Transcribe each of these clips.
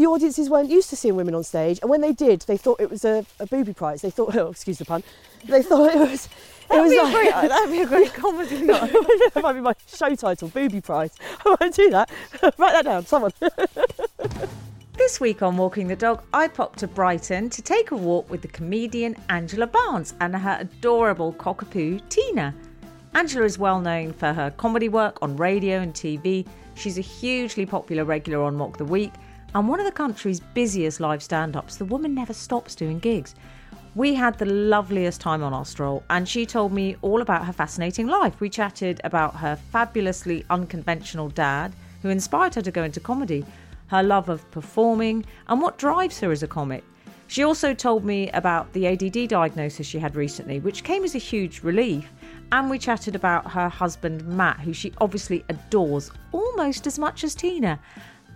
the audiences weren't used to seeing women on stage, and when they did, they thought it was a, a booby prize. They thought, oh, excuse the pun, they thought it was. It That'd was be, a like- great, that'd be a great comedy line. that might be my show title, Booby Prize. I won't do that. Write that down, someone. This week on Walking the Dog, I popped to Brighton to take a walk with the comedian Angela Barnes and her adorable cockapoo Tina. Angela is well known for her comedy work on radio and TV. She's a hugely popular regular on Mock the Week and one of the country's busiest live stand ups. The woman never stops doing gigs. We had the loveliest time on our stroll, and she told me all about her fascinating life. We chatted about her fabulously unconventional dad, who inspired her to go into comedy, her love of performing, and what drives her as a comic. She also told me about the ADD diagnosis she had recently, which came as a huge relief. And we chatted about her husband, Matt, who she obviously adores almost as much as Tina.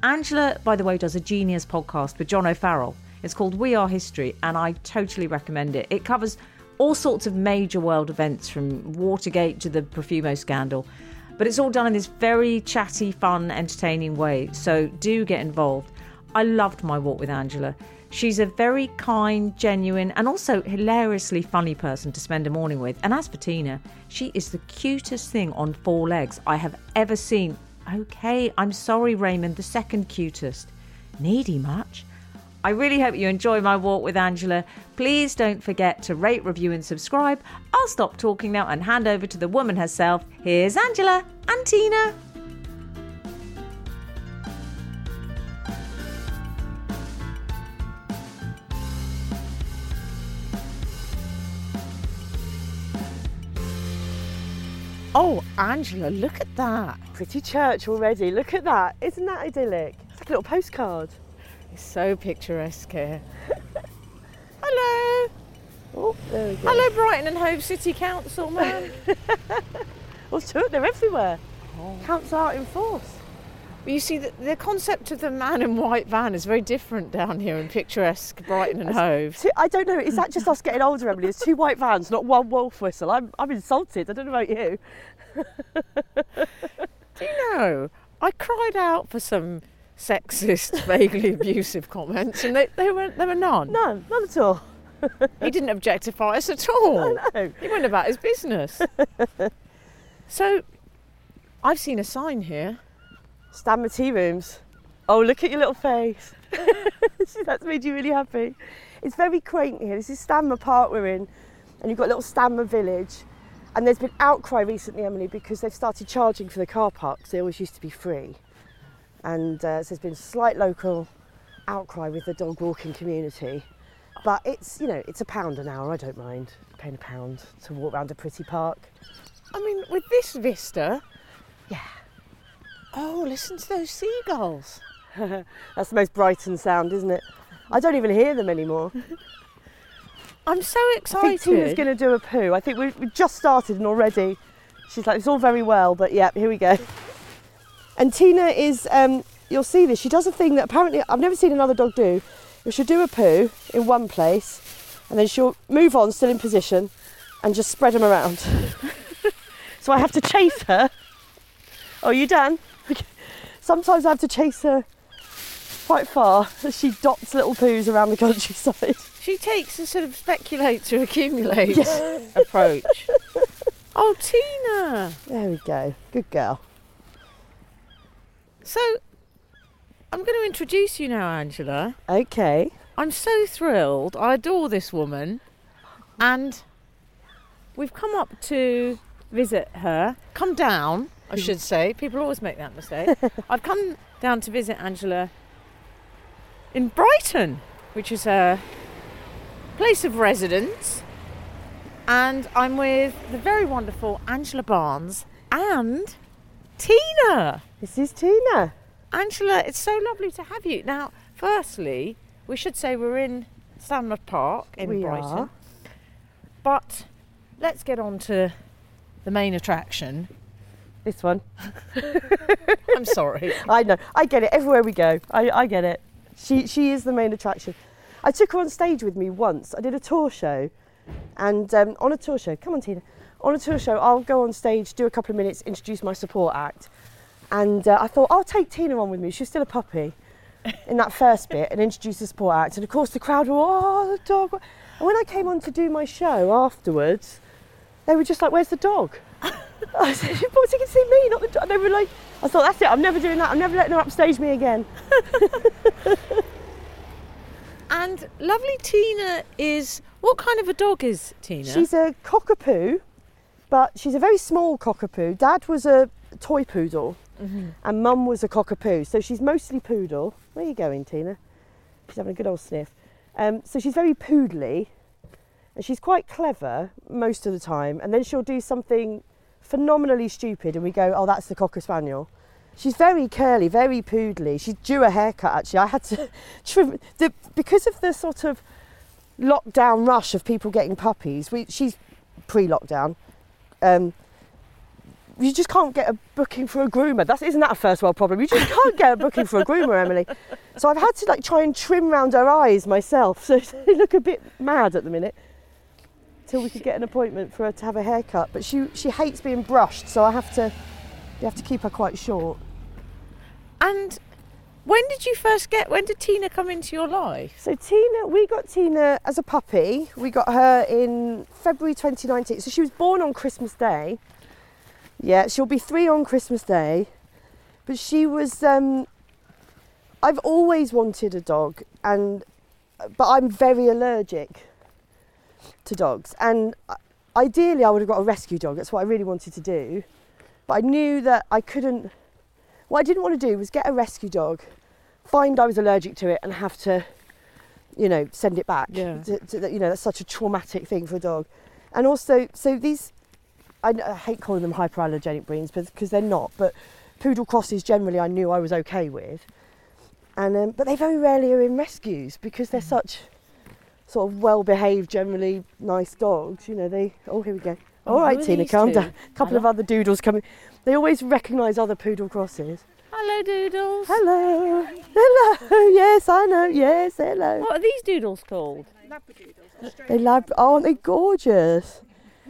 Angela, by the way, does a genius podcast with John O'Farrell. It's called We Are History, and I totally recommend it. It covers all sorts of major world events from Watergate to the Profumo scandal. But it's all done in this very chatty, fun, entertaining way. So do get involved. I loved my walk with Angela. She's a very kind, genuine, and also hilariously funny person to spend a morning with. And as for Tina, she is the cutest thing on four legs I have ever seen. Okay, I'm sorry, Raymond, the second cutest. Needy much? I really hope you enjoy my walk with Angela. Please don't forget to rate, review, and subscribe. I'll stop talking now and hand over to the woman herself. Here's Angela and Tina. Oh, Angela, look at that. Pretty church already. Look at that. Isn't that idyllic? It's like a little postcard. It's so picturesque here. Hello. Oh, there we go. Hello, Brighton and Hove City Council, man. Well, sure, they're everywhere. Oh. Counts out in force. You see, the, the concept of the man in white van is very different down here in picturesque Brighton and Hove. Two, I don't know. Is that just us getting older, Emily? There's two white vans, not one wolf whistle. I'm, I'm insulted. I don't know about you. Do you know, I cried out for some sexist, vaguely abusive comments, and they, they were there were none. None, not at all. He didn't objectify us at all. No. He went about his business. so, I've seen a sign here. Stanmer tea rooms. Oh, look at your little face. That's made you really happy. It's very quaint here. This is Stanmer Park we're in, and you've got a little Stanmer village. And there's been outcry recently, Emily, because they've started charging for the car parks. They always used to be free. And uh, so there's been slight local outcry with the dog walking community. But it's, you know, it's a pound an hour. I don't mind paying a pound to walk around a pretty park. I mean, with this vista, Yeah. Oh, listen to those seagulls. That's the most Brighton sound, isn't it? I don't even hear them anymore. I'm so excited. I think Tina's going to do a poo. I think we we just started and already she's like, it's all very well, but yeah, here we go. And Tina is, um, you'll see this, she does a thing that apparently I've never seen another dog do. She'll do a poo in one place and then she'll move on, still in position, and just spread them around. so I have to chase her. Oh, you done? Sometimes I have to chase her quite far as she dots little poos around the countryside. She takes a sort of speculate to accumulate approach. Oh, Tina. There we go. Good girl. So, I'm going to introduce you now, Angela. Okay. I'm so thrilled. I adore this woman. And we've come up to visit her. Come down, I should mm. say. People always make that mistake. I've come down to visit Angela in Brighton, which is her place of residence. And I'm with the very wonderful Angela Barnes and Tina. This is Tina. Angela, it's so lovely to have you. Now, firstly, we should say we're in Stanmer Park in We Brighton. are. But let's get on to the main attraction. This one. I'm sorry. I know. I get it. Everywhere we go, I, I get it. She she is the main attraction. I took her on stage with me once. I did a tour show, and um, on a tour show, come on Tina, on a tour show, I'll go on stage, do a couple of minutes, introduce my support act, and uh, I thought I'll take Tina on with me. She's still a puppy, in that first bit and introduce the support act. And of course, the crowd were, oh, the dog. And when I came on to do my show afterwards, they were just like, where's the dog? I said, but you can see me, not the dog. They were like, I thought, that's it, I'm never doing that. I'm never letting her upstage me again. And lovely Tina is what kind of a dog is Tina? She's a cockapoo, but she's a very small cockapoo. Dad was a toy poodle, Mhm. and Mum was a cockapoo. So she's mostly poodle. Where are you going, Tina? She's having a good old sniff. Um, so she's very poodly, and she's quite clever most of the time. And then she'll do something phenomenally stupid, and we go, "Oh, that's the cocker spaniel." She's very curly, very poodly. She's due a haircut. Actually, I had to trim the because of the sort of lockdown rush of people getting puppies. We, she's pre-lockdown. Um, you just can't get a booking for a groomer. That's isn't that a first world problem? You just can't get a booking for a groomer, Emily. So I've had to like try and trim round her eyes myself, so they look a bit mad at the minute. Till we could get an appointment for her to have a haircut. But she she hates being brushed, so I have to you have to keep her quite short. and when did you first get when did Tina come into your life? So Tina, we got Tina as a puppy. We got her in February 2019. So she was born on Christmas Day. Yeah, she'll be three on Christmas Day. But she was. Um, I've always wanted a dog, and but I'm very allergic to dogs. And uh, ideally, I would have got a rescue dog. That's what I really wanted to do. But I knew that I couldn't. What I didn't want to do was get a rescue dog, find I was allergic to it, and have to, you know, send it back. Yeah. To, to, you know, that's such a traumatic thing for a dog. And also, so these, I, I hate calling them hyperallergenic breeds because they're not. But poodle crosses generally, I knew I was okay with. And um, but they very rarely are in rescues because they're such sort of well-behaved, generally nice dogs. You know, they. Oh, here we go. Oh, All right, Tina, these calm two? down. A couple of other doodles coming. They always recognise other poodle crosses. Hello doodles. Hello, hello. Yes, I know. Yes, hello. What are these doodles called? They lab. Oh, aren't they gorgeous?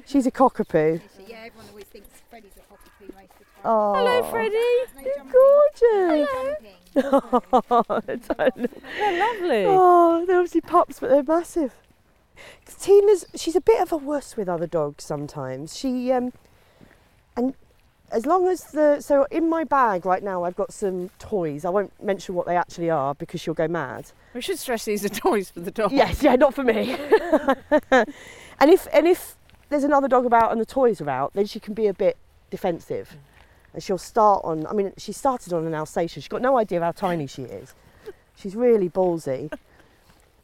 She's a cockapoo. Yeah, everyone always thinks Freddie's a cockapoo most of the time. Oh, Hello Freddie. No They're gorgeous. Jumping. Oh, they're. They're lovely. Oh, they're obviously pups, but they're massive. Tina's she's a bit of a wuss with other dogs sometimes. She um, and as long as the so in my bag right now I've got some toys. I won't mention what they actually are because she'll go mad. We should stress these are toys for the dog. Yes, yeah, not for me. and if and if there's another dog about and the toys are out, then she can be a bit defensive. And she'll start on I mean, she started on an Alsatian. She's got no idea how tiny she is. She's really ballsy.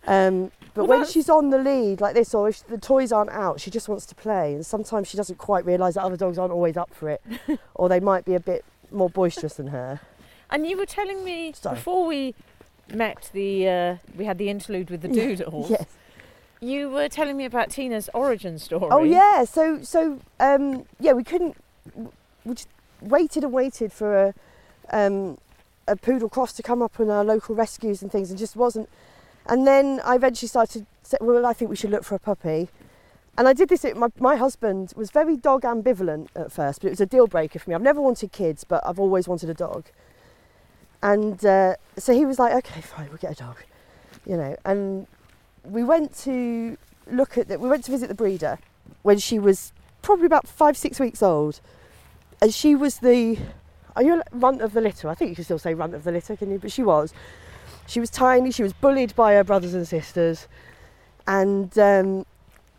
Um, but Well, when she's on the lead like this, or if the toys aren't out, she just wants to play. And sometimes she doesn't quite realise that other dogs aren't always up for it, or they might be a bit more boisterous than her. And you were telling me Sorry. before we met the uh, we had the interlude with the doodles. Yes. You were telling me about Tina's origin story. Oh yeah, so so um, yeah, we couldn't. We just waited and waited for a um, a poodle cross to come up in our local rescues and things, and just wasn't. And then I eventually started. Well, I think we should look for a puppy. And I did this. My my husband was very dog ambivalent at first, but it was a deal breaker for me. I've never wanted kids, but I've always wanted a dog. And uh, so he was like, "Okay, fine, we'll get a dog," you know. And we went to look at the, we went to visit the breeder when she was probably about five six weeks old and she was the are you a runt of the litter? I think you can still say runt of the litter can you? But she was. She was tiny she was bullied by her brothers and sisters and um,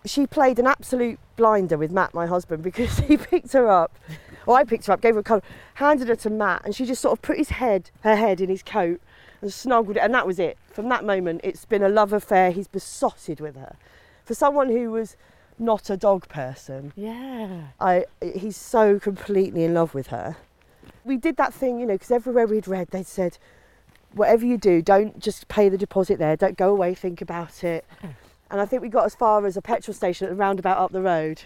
she played an absolute blinder with matt my husband because he picked her up or i picked her up gave her a cuddle handed her to matt and she just sort of put his head her head in his coat and snuggled it and that was it. From that moment it's been a love affair. He's besotted with her. For someone who was not a dog person Yeah. I he's so completely in love with her. We did that thing, you know, because everywhere we'd read, they'd said, whatever you do, don't just pay the deposit there. Don't go away, think about it. And I think we got as far as a petrol station at the roundabout up the road.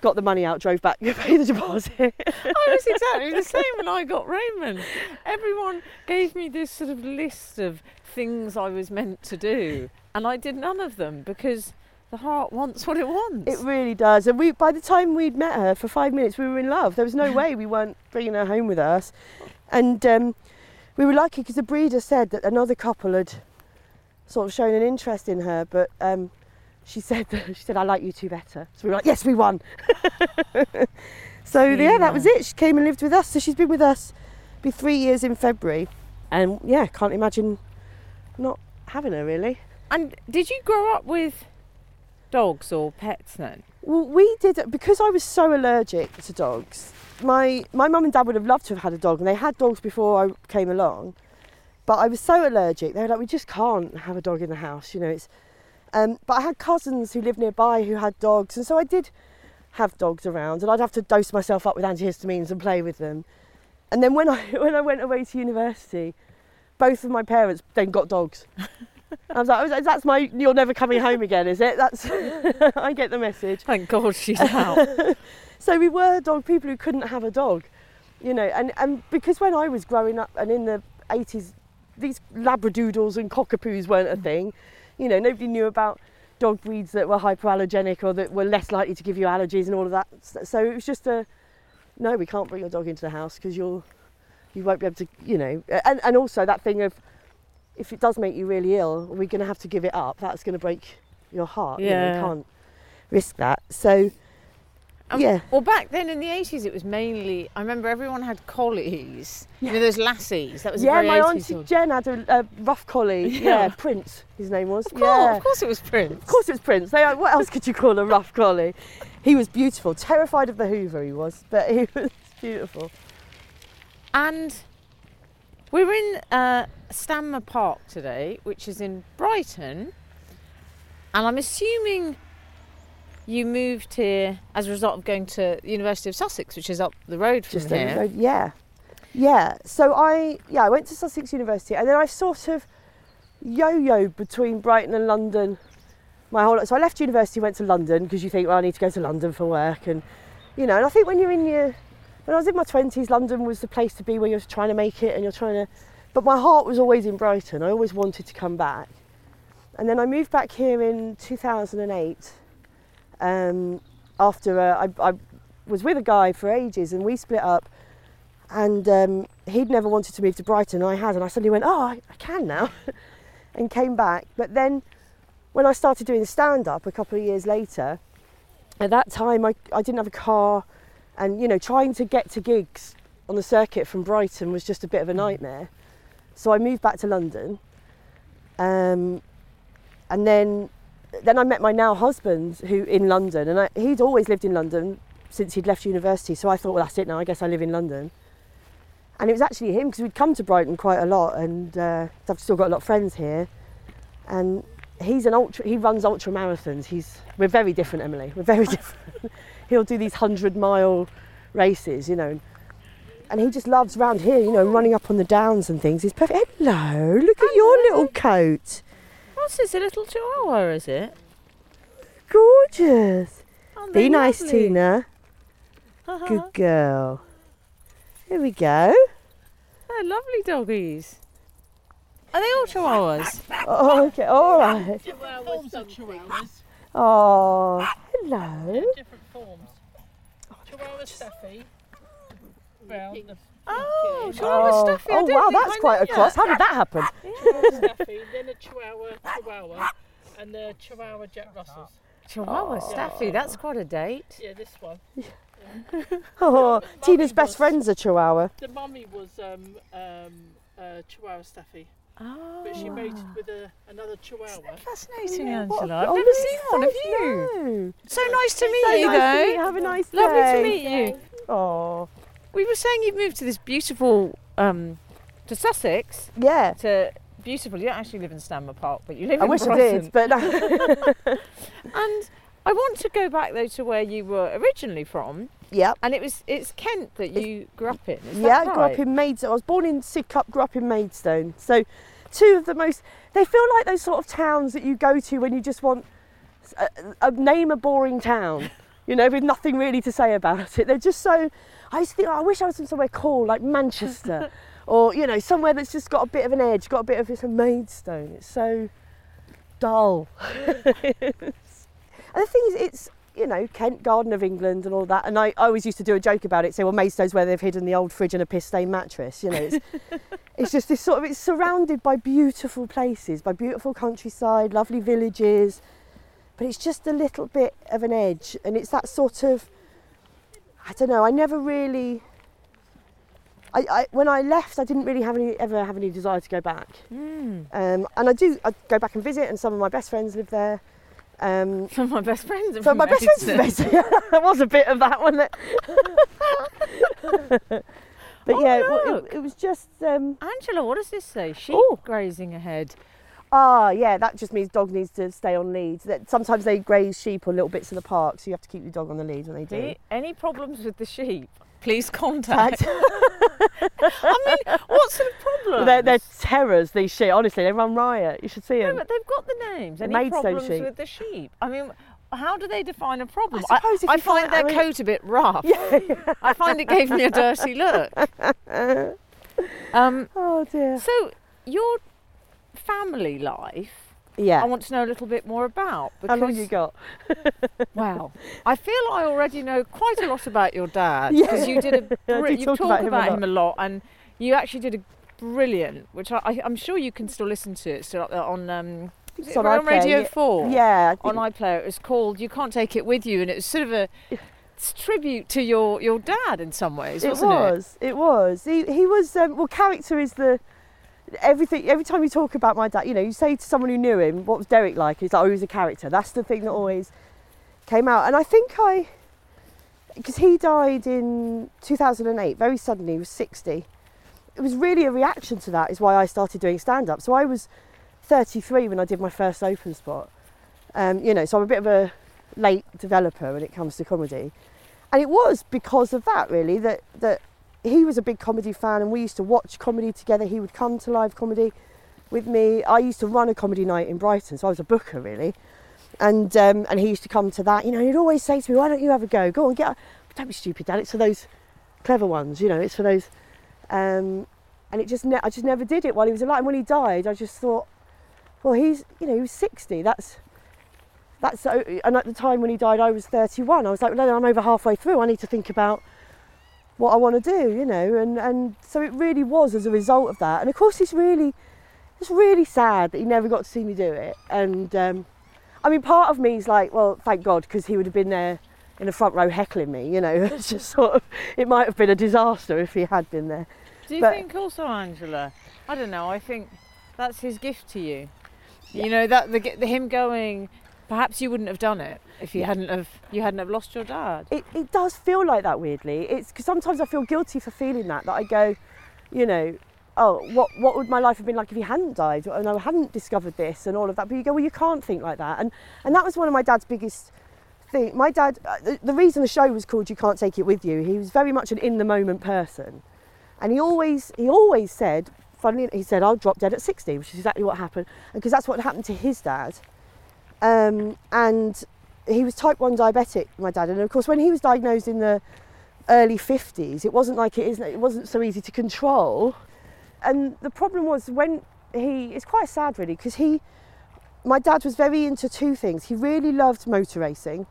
Got the money out, drove back, paid the deposit. I was exactly the same when I got Raymond. Everyone gave me this sort of list of things I was meant to do, and I did none of them because the heart wants what it wants. It really does. And we, by the time we'd met her for five minutes, we were in love. There was no way we weren't bringing her home with us. And um, we were lucky because the breeder said that another couple had sort of shown an interest in her, but um, she said she said I like you two better. So we were like, yes, we won. so yeah, that was it. She came and lived with us. So she's been with us, be three years in February, and yeah, can't imagine not having her really. And did you grow up with dogs or pets then? Well, we did because I was so allergic to dogs. My my mum and dad would have loved to have had a dog, and they had dogs before I came along. But I was so allergic; they were like, "We just can't have a dog in the house," you know. It's. Um, but I had cousins who lived nearby who had dogs, and so I did have dogs around, and I'd have to dose myself up with antihistamines and play with them. And then when I when I went away to university, both of my parents then got dogs. I was like, "Oh, "That's my you're never coming home again, is it?" That's I get the message. Thank God she's out. So we were dog people who couldn't have a dog, you know, and, and because when I was growing up and in the 80s, these labradoodles and cockapoos weren't a mm. thing, you know, nobody knew about dog breeds that were hypoallergenic or that were less likely to give you allergies and all of that. So it was just a, no, we can't bring your dog into the house because you'll, you won't be able to, you know, and, and also that thing of, if it does make you really ill, we're going to have to give it up. That's going to break your heart. You know, Yeah. you can't risk that. So, Um, yeah. Well, back then in the 80s, it was mainly, I remember everyone had collies. You know, those lassies. That was a yeah, my 80s auntie dog. Jen had a, a rough collie. Yeah. Yeah. Prince, his name was. Of course, yeah. of course it was Prince. Of course it was Prince. They, what else could you call a rough collie? He was beautiful. Terrified of the Hoover, he was, but he was beautiful. And we're in uh, Stanmer Park today, which is in Brighton. And I'm assuming you moved here as a result of going to the University of Sussex, which is up the road from Just here. road. Yeah, yeah. So I, yeah, I went to Sussex University, and then I sort of yo-yo between Brighton and London. My whole so I left university, went to London because you think, well, I need to go to London for work, and you know. And I think when you're in your, when I was in my twenties, London was the place to be where you're trying to make it and you're trying to. But my heart was always in Brighton. I always wanted to come back, and then I moved back here in 2008. Um, after uh, I, I was with a guy for ages, and we split up and um, he'd never wanted to move to Brighton. I had, and I suddenly went, "Oh, I, I can now," and came back. But then, when I started doing stand up a couple of years later, at that time I, I didn't have a car, and you know, trying to get to gigs on the circuit from Brighton was just a bit of a nightmare. So I moved back to London, um, and then then I met my now husband who in London, and I, he'd always lived in London since he'd left university. So I thought, well, that's it now. I guess I live in London. And it was actually him because we'd come to Brighton quite a lot, and uh, I've still got a lot of friends here. And he's an ultra. He runs ultra marathons. He's we're very different, Emily. We're very different. He'll do these hundred mile races, you know. And he just loves round here, you know, running up on the downs and things. He's perfect. Hello, look at your little coat. What's this, a little chihuahua, is it? Gorgeous. Aren't Be nice, lovely? Tina. Uh-huh. Good girl. Here we go. They're lovely doggies. Are they all chihuahuas? Oh, okay, all right. forms of chihuahuas. Oh, hello. Different forms. Chihuahua Staffy. Brown. The Oh, Chihuahua Oh, Stuffy. Oh wow, that's I quite a cross. that. How did that happen? Chihuahua Staffy, then a Chihuahua Chihuahua, and the Chihuahua Jack Russells. Chihuahua Staffy, that's quite a date. Yeah, this one. Oh, Tina's best was- friend's a chihuahua. The mummy was um, um, uh, Chihuahua Staffy, Oh, but she mated with a, another Chihuahua. fascinating, What- Angela. I've oh, never seen one of you. no. So nice to meet So you, nice you. though. Have a nice day. Lovely to meet you. Oh, We were saying you've moved to this beautiful, um, to Sussex, yeah. to beautiful. You don't actually live in Stanmer Park, but you live I in wish I did, but And I want to go back though to where you were originally from, yeah. and it was it's Kent that you grew up in. Yeah, I grew up in Maidstone. I was born in Sidcup, grew up in Maidstone. So, two of the most, they feel like those sort of towns that you go to when you just want a, a name a boring town, you know, with nothing really to say about it. They're just so, I used to think, oh, I wish I was from somewhere cool, like Manchester, or, you know, somewhere that's just got a bit of an edge, got a bit of, it's a Maidstone. It's so dull. and the thing is, it's, you know, Kent Garden of England and all that. And I, I always used to do a joke about it, say, well, Maidstone's where they've hidden the old fridge and a piss stained mattress. You know, it's, it's just this sort of, it's surrounded by beautiful places, by beautiful countryside, lovely villages. But it's just a little bit of an edge. And it's that sort of, I don't know, I never really. I, I, when I left, I didn't really have any, ever have any desire to go back. Mm. Um, and I do, I go back and visit, and some of my best friends live there. Um, Some of my best friends from my best friends from there was a bit of that one. That but Oh, yeah, it, look. it, it was just. Um, Angela, what does this say? Sheep Oh. grazing ahead. ah, yeah, that just means dog needs to stay on lead. That sometimes they graze sheep on little bits of the park, so you have to keep your dog on the lead when they do. Any problems with the sheep? Please contact. I mean, what sort of problem? they're, they're terrors. These sheep. Honestly, they run riot. You should see them. No, but they've got the names. Any Maidstone problems sheep. with the sheep? I mean, how do they define a problem? I suppose if I you find find- their I mean- coat a bit rough. I find it gave me a dirty look. Um, oh dear. so your family life, Yeah. I want to know a little bit more about. How long you got? Wow, I feel I already know quite a lot about your dad Yeah. because you did a. Br- you talk talk about him a about him a lot, and you actually did a brilliant, which I, I'm sure you can still listen to it still up there on. Um, it It's on on Radio. Four. Yeah. On iPlayer. It was called "You Can't Take It With You," and it was sort of a it's tribute to your your dad in some ways, it was. It was. He he was. Um, well, character is the everything. Every time you talk about my dad, you know, you say to someone who knew him, "What was Derek like?" He's like, "Oh, he was a character." That's the thing that always came out. And I think I, because he died in 2008, very suddenly. He was 60. It was really a reaction to that. Is why I started doing stand up. So I was 33 when I did my first open spot. Um, you know, so I'm a bit of a late developer when it comes to comedy. And it was because of that really that that he was a big comedy fan and we used to watch comedy together. He would come to live comedy with me. I used to run a comedy night in Brighton, so I was a booker really. And um, and he used to come to that. You know, he'd always say to me, "Why don't you have a go? Go on, get." a-" Don't be stupid, Dad. It's for those clever ones. You know, it's for those. Um, and it just ne- I just never did it while he was alive. And when he died, I just thought, well, he's you know he was sixty. That's that's and at the time when he died, I was 31. I was like, no, I'm over halfway through. I need to think about what I want to do, you know. And and so it really was as a result of that. And of course, it's really it's really sad that he never got to see me do it. And um, I mean, part of me is like, well, thank God, because he would have been there in the front row heckling me. You know, it's just sort of it might have been a disaster if he had been there. Do you but- think also, Angela? I don't know. I think that's his gift to you. You know that the, the him going. Perhaps you wouldn't have done it if you hadn't have you hadn't have lost your dad. it, it does feel like that weirdly. It's because sometimes I feel guilty for feeling that. That I go, you know, oh, what what would my life have been like if he hadn't died and I hadn't discovered this and all of that? But you go, well, you can't think like that. And and that was one of my dad's biggest thing. My dad, uh, the, the reason the show was called "You Can't Take It With You," he was very much an in the moment person, and he always he always said. Funnily, he said, "I'll drop dead at 60," which is exactly what happened, because that's what happened to his dad. Um, and he was type 1 diabetic, my dad. And of course, when he was diagnosed in the early 50s, it wasn't like it is, it wasn't so easy to control. And the problem was when he, it's quite sad really, because he, my dad was very into two things. He really loved motor racing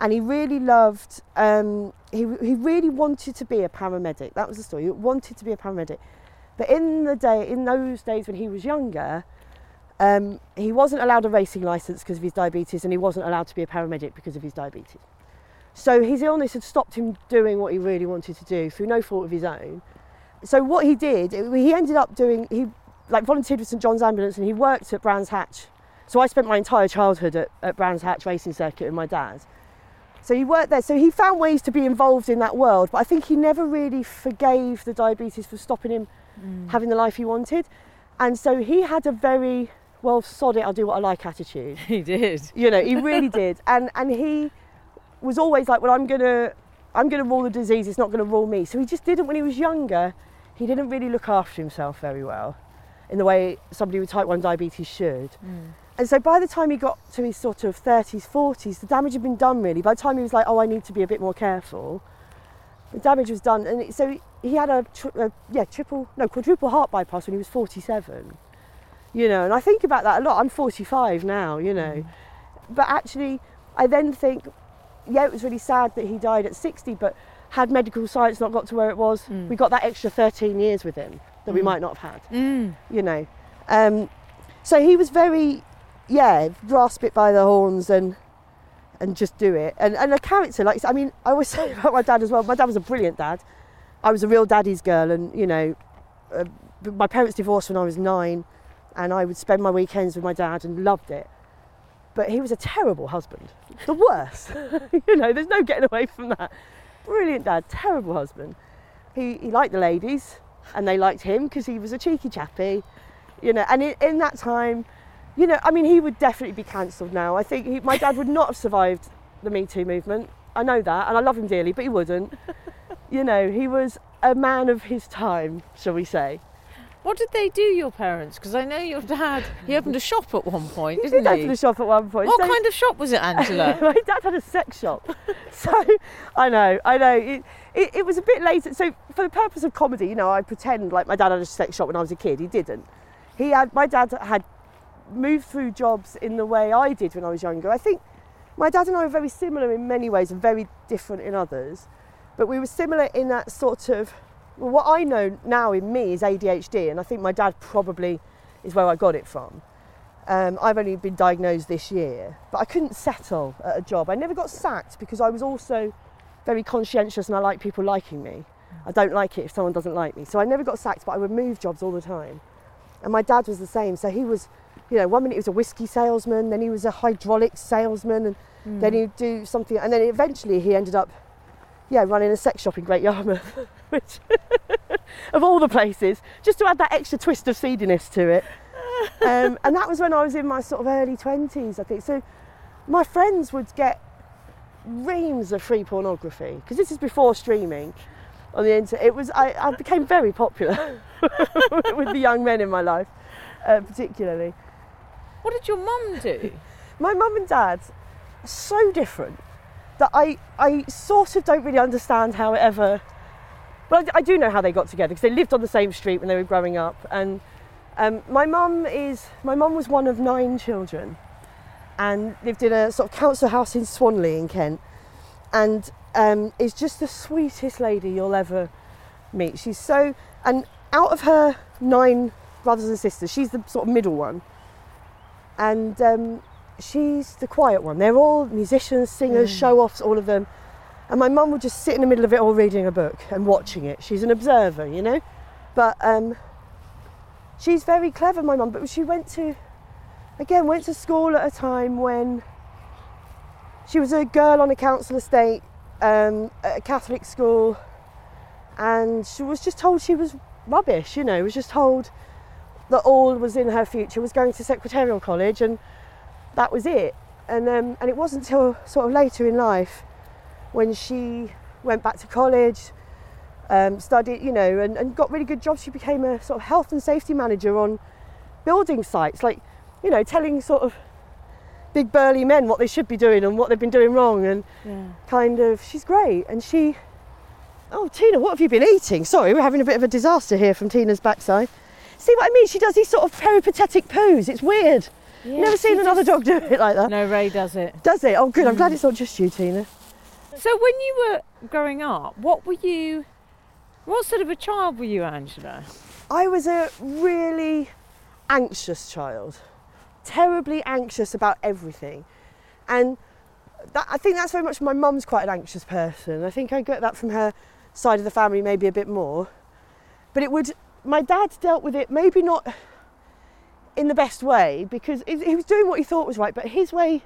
and he really loved, um, he, he really wanted to be a paramedic. That was the story. He wanted to be a paramedic. But in the day, in those days when he was younger, um, he wasn't allowed a racing license because of his diabetes, and he wasn't allowed to be a paramedic because of his diabetes. So his illness had stopped him doing what he really wanted to do through no fault of his own. So what he did, he ended up doing, he like volunteered with St John's Ambulance, and he worked at Brands Hatch. So I spent my entire childhood at, at Brands Hatch Racing Circuit with my dad. So he worked there. So he found ways to be involved in that world, but I think he never really forgave the diabetes for stopping him having the life he wanted. And so he had a very well, sod it, I'll do what I like attitude. He did. You know, he really did. And and he was always like, well, I'm gonna, I'm gonna rule the disease. It's not gonna rule me. So he just didn't. When he was younger, he didn't really look after himself very well, in the way somebody with type one diabetes should. Hmm. And so by the time he got to his sort of 30s, 40s, the damage had been done really. By the time he was like, oh, I need to be a bit more careful, the damage was done. And so he had a, tri- a yeah, triple, no, quadruple heart bypass when he was 47. You know, and I think about that a lot. I'm 45 now, you know. But actually, I then think, yeah, it was really sad that he died at 60, but had medical science not got to where it was, Mm. we got that extra 13 years with him that we Mm. might not have had, Mm. you know. Um, so he was very, yeah, grasp it by the horns and and just do it. And, and a character, like, I mean, I always say about my dad as well, my dad was a brilliant dad. I was a real daddy's girl, and, you know, uh, my parents divorced when I was nine, and I would spend my weekends with my dad and loved it. But he was a terrible husband, the worst. you know, there's no getting away from that. Brilliant dad, terrible husband. He, he liked the ladies, and they liked him because he was a cheeky chappy, you know. And in, in that time, you know, I mean, he would definitely be cancelled now. I think he, my dad would not have survived the Me Too movement. I know that, and I love him dearly, but he wouldn't. you know, he was a man of his time, shall we say. What did they do, your parents? Because I know your dad, he opened a shop at one point, He didn't did he? open a shop at one point. what so- kind of shop was it, Angela? my dad had a sex shop. So I know, I know. It, it, it was a bit later. So for the purpose of comedy, you know, I pretend like my dad had a sex shop when I was a kid. He didn't. He had my dad had moved through jobs in the way I did when I was younger. I think my dad and I were very similar in many ways and very different in others. But we were similar in that sort of what I know now in me is ADHD, and I think my dad probably is where I got it from. Um, I've only been diagnosed this year, but I couldn't settle at a job. I never got sacked because I was also very conscientious and I like people liking me. I don't like it if someone doesn't like me. So I never got sacked, but I would move jobs all the time. And my dad was the same. So he was, you know, one minute he was a whiskey salesman, then he was a hydraulic salesman, and then he'd do something. And then eventually he ended up, yeah, running a sex shop in Great Yarmouth, which, of all the places, just to add that extra twist of seediness to it um, and that was when I was in my sort of early 20s, I think. So my friends would get reams of free pornography because this is before streaming on the internet. It was I, I became very popular with the young men in my life, uh, particularly. What did your mum do? My mum and dad are so different that I I sort of don't really understand how it ever. But I, I do know how they got together because they lived on the same street when they were growing up and. Um, my mum is my mum was one of nine children, and lived in a sort of council house in Swanley in Kent, and um, is just the sweetest lady you'll ever meet. She's so and out of her nine brothers and sisters, she's the sort of middle one, and um, she's the quiet one. They're all musicians, singers, show offs, all of them. And my mum would just sit in the middle of it all reading a book and watching it. She's an observer, you know, but. Um, she's very clever, my mum, but she went to, again, went to school at a time when she was a girl on a council estate um, at a Catholic school, and she was just told she was rubbish, you know, was just told that all was in her future was going to secretarial college, and that was it. And um, and it wasn't until sort of later in life when she went back to college, um, studied, you know, and, and got really good jobs. She became a sort of health and safety manager on building sites, like, you know, telling sort of big burly men what they should be doing and what they've been doing wrong, and Yeah. kind of, she's great. And she, oh, Tina, what have you been eating? Sorry, we're having a bit of a disaster here from Tina's backside. See what I mean? She does these sort of peripatetic poos. It's weird. Never seen another dog do it like that. No, Ray does it. Does it? Oh, good. I'm glad mm. it's not just you, Tina. So when you were growing up, what were you? What sort of a child were you, Angela? I was a really anxious child, terribly anxious about everything. And that, I think that's very much my mum's quite an anxious person. I think I get that from her side of the family, maybe a bit more. But it would, my dad dealt with it maybe not in the best way because he he was doing what he thought was right, but his way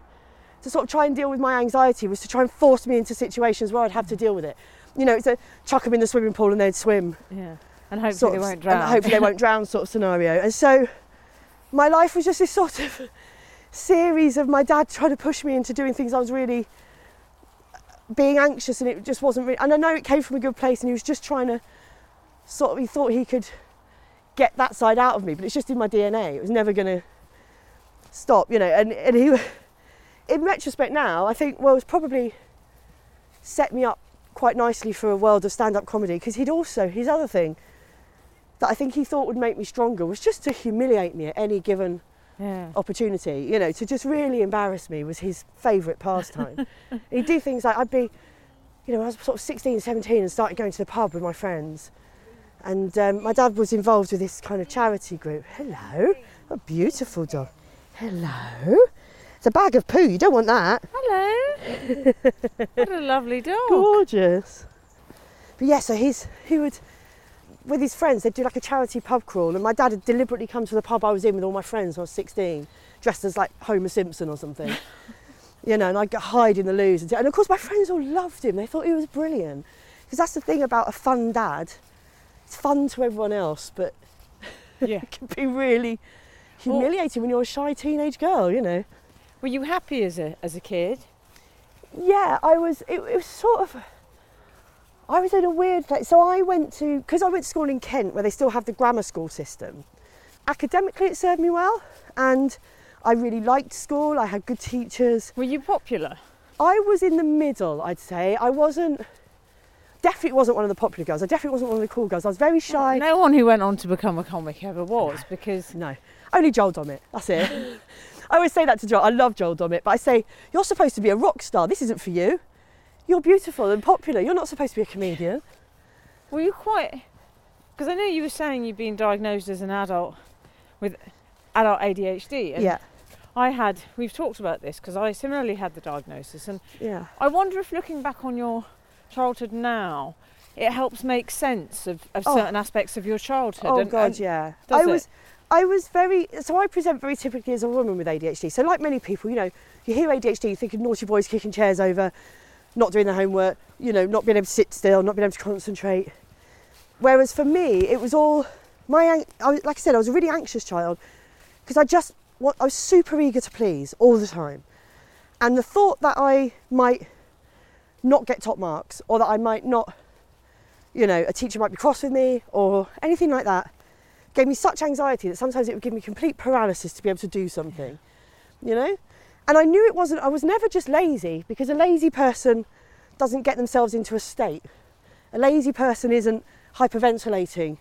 to sort of try and deal with my anxiety was to try and force me into situations where I'd have to deal with it. You know, it's a chuck them in the swimming pool and they'd swim Yeah. And hopefully sort they won't and drown. hopefully they won't drown sort of scenario. And so my life was just this sort of series of my dad trying to push me into doing things I was really uh, being anxious and it just wasn't really and I know it came from a good place and he was just trying to sort of he thought he could get that side out of me but it's just in my DNA it was never going to stop you know and, and he in retrospect now I think well it's probably set me up quite nicely for a world of stand-up comedy because he'd also his other thing that I think he thought would make me stronger was just to humiliate me at any given Yeah. opportunity. You know, to just really embarrass me was his favourite pastime. He'd do things like I'd be, you know, I was sort of 16, 17 and started going to the pub with my friends. And um, my dad was involved with this kind of charity group. Hello, a beautiful dog. Hello. It's a bag of poo, you don't want that. Hello. what a lovely dog. Gorgeous. But yeah, so he's, he would, with his friends, they'd do like a charity pub crawl. And my dad had deliberately come to the pub I was in with all my friends when I was 16, dressed as like Homer Simpson or something. you know, and I'd hide in the loos. And, and of course, my friends all loved him. They thought he was brilliant. Because that's the thing about a fun dad. It's fun to everyone else, but Yeah. it can be really humiliating when you're a shy teenage girl, you know. Were you happy as a as a kid? Yeah, I was. It, it was sort of. I was in a weird place. So I went to because I went to school in Kent where they still have the grammar school system. Academically, it served me well, and I really liked school. I had good teachers. Were you popular? I was in the middle, I'd say. I wasn't. Definitely wasn't one of the popular girls. I definitely wasn't one of the cool girls. I was very shy. No one who went on to become a comic ever was because No, only Joel Dommett. That's it. I always say that to Joel. I love Joel Dommett, but I say you're supposed to be a rock star. This isn't for you. You're beautiful and popular. You're not supposed to be a comedian. were you quite because I know you were saying you've been diagnosed as an adult with adult ADHD yeah, I had we've talked about this because I similarly had the diagnosis and yeah. I wonder if looking back on your childhood now it helps make sense of, of Oh. certain aspects of your childhood Oh and, God, and yeah. I it? was, I was very. So I present very typically as a woman with ADHD. So like many people, you know, you hear ADHD, you think of naughty boys kicking chairs over, not doing their homework, you know, not being able to sit still, not being able to concentrate. Whereas for me, it was all my. I was, like I said, I was a really anxious child because I just, I was super eager to please all the time, and the thought that I might not get top marks or that I might not, you know, a teacher might be cross with me or anything like that gave me such anxiety that sometimes it would give me complete paralysis to be able to do something, you know? And I knew it wasn't, I was never just lazy because a lazy person doesn't get themselves into a state. A lazy person isn't hyperventilating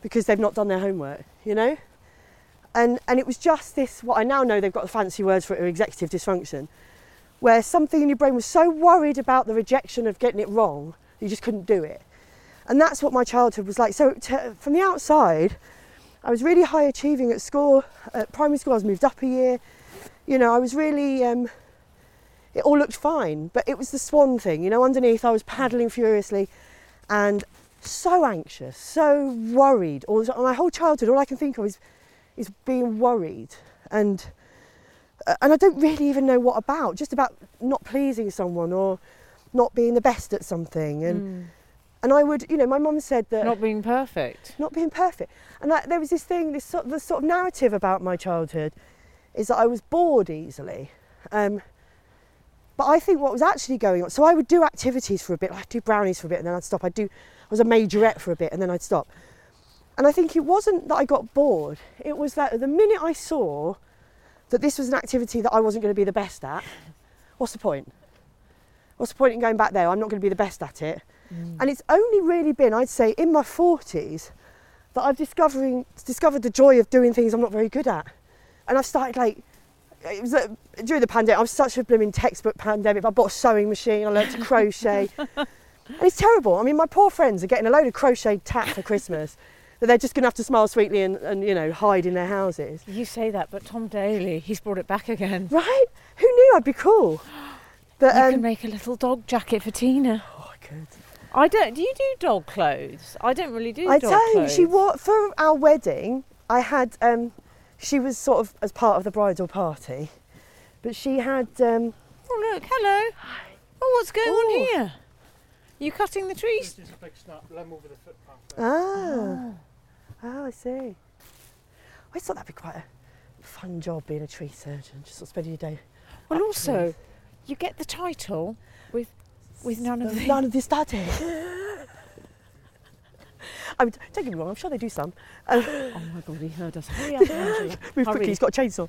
because they've not done their homework, you know? And, and it was just this, what I now know they've got the fancy words for it, executive dysfunction, where something in your brain was so worried about the rejection of getting it wrong, you just couldn't do it. And that's what my childhood was like. So to, from the outside, I was really high achieving at school. At primary school, I was moved up a year. You know, I was really. Um, it all looked fine, but it was the swan thing. You know, underneath, I was paddling furiously, and so anxious, so worried. All my whole childhood, all I can think of is is being worried, and and I don't really even know what about. Just about not pleasing someone or not being the best at something, and Mm. and I would, you know, my mum said that not being perfect. not being perfect. And I, there was this thing, this sort, the sort of narrative about my childhood is that I was bored easily. Um, but I think what was actually going on, so I would do activities for a bit, I'd do brownies for a bit and then I'd stop. I'd do, I was a majorette for a bit and then I'd stop. And I think it wasn't that I got bored, it was that the minute I saw that this was an activity that I wasn't going to be the best at, what's the point? What's the point in going back there? I'm not going to be the best at it. And it's only really been, I'd say, in my 40s that I've discovering, discovered the joy of doing things I'm not very good at. And I've started like, it was uh, during the pandemic, I was such a blooming textbook pandemic. I bought a sewing machine, I learned to crochet. and it's terrible. I mean, my poor friends are getting a load of crochet tat for Christmas that they're just going to have to smile sweetly and, and, you know, hide in their houses. You say that, but Tom Daley, he's brought it back again. Right? Who knew I'd be cool? But, you um, can make a little dog jacket for Tina. oh, I could. I don't. Do you do dog clothes? I don't really do I dog don't. clothes. She wore for our wedding. I had. Um, she was sort of as part of the bridal party, but she had. Um, Oh look, hello. Oh, what's going Oh. on here? You cutting the trees? This is a big snap limb over the footpath. ah, oh, I see. I just thought that'd be quite a fun job being a tree surgeon, just sort of spending your day. Well, also, trees. you get the title with with none of the. none of this study. I mean, don't get me wrong. I'm sure they do some. Um, Oh my God, he heard us. Hurry up, Angela. move quickly. He's got a chainsaw.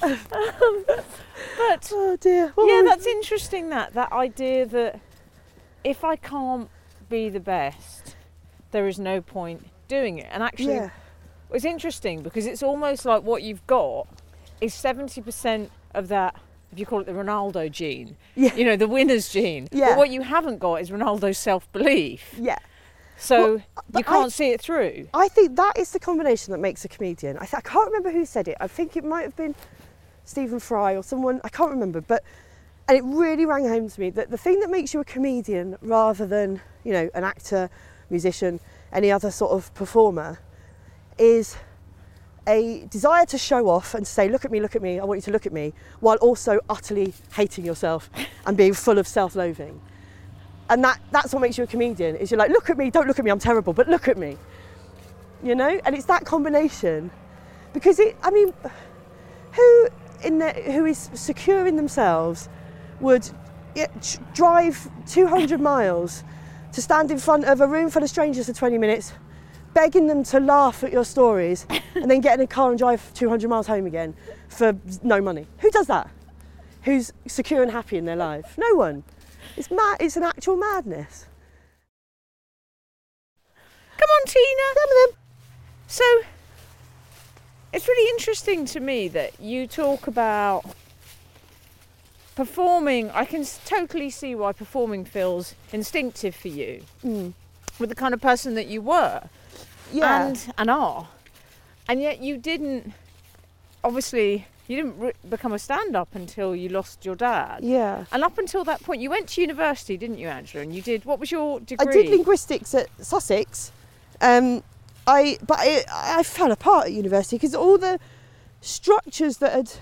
But Oh dear. What yeah, that's interesting. That that idea that if I can't be the best, there is no point doing it. And actually, yeah. it's interesting because it's almost like what you've got is 70% of that, if you call it the Ronaldo gene, Yeah. you know, the winner's gene. Yeah. But what you haven't got is Ronaldo's self belief. Yeah. So Well, you can't see it through. I think that is the combination that makes a comedian. I, th- I can't remember who said it. I think it might have been Stephen Fry or someone. I can't remember, but and it really rang home to me that the thing that makes you a comedian rather than you know an actor, musician, any other sort of performer, is a desire to show off and say, "Look at me, look at me. I want you to look at me," while also utterly hating yourself and being full of self-loathing. And that, that's what makes you a comedian. Is you're like, look at me, don't look at me, I'm terrible, but look at me you know and it's that combination because it i mean who in the, who is secure in themselves would drive 200 miles to stand in front of a room full of strangers for 20 minutes begging them to laugh at your stories and then get in a car and drive 200 miles home again for no money. Who does that? Who's secure and happy in their life? No one. It's mad it's an actual madness. Come on, Tina. Some of them. So it's really interesting to me that you talk about performing. I can totally see why performing feels instinctive for you Mm. with the kind of person that you were yeah and and are, and yet you didn't. Obviously, you didn't re- become a stand-up until you lost your dad. yeah And up until that point, you went to university, didn't you, Angela? And you did. What was your degree? I did linguistics at Sussex. Um, I but I, I fell apart at university because all the structures that had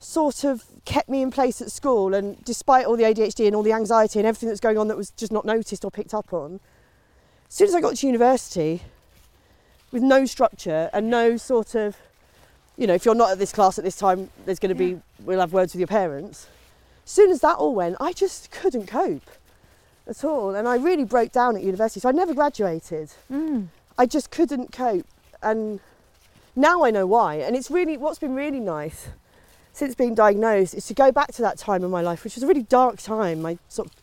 sort of kept me in place at school, and despite all the ADHD and all the anxiety and everything that's going on that was just not noticed or picked up on, as soon as I got to university, with no structure and no sort of, you know, if you're not at this class at this time, there's going to be we'll have words with your parents. As soon as that all went, I just couldn't cope at all. And I really broke down at university. So I never graduated. Mm. I just couldn't cope. And now I know why. And it's really, what's been really nice since being diagnosed is to go back to that time in my life, which was a really dark time, my sort of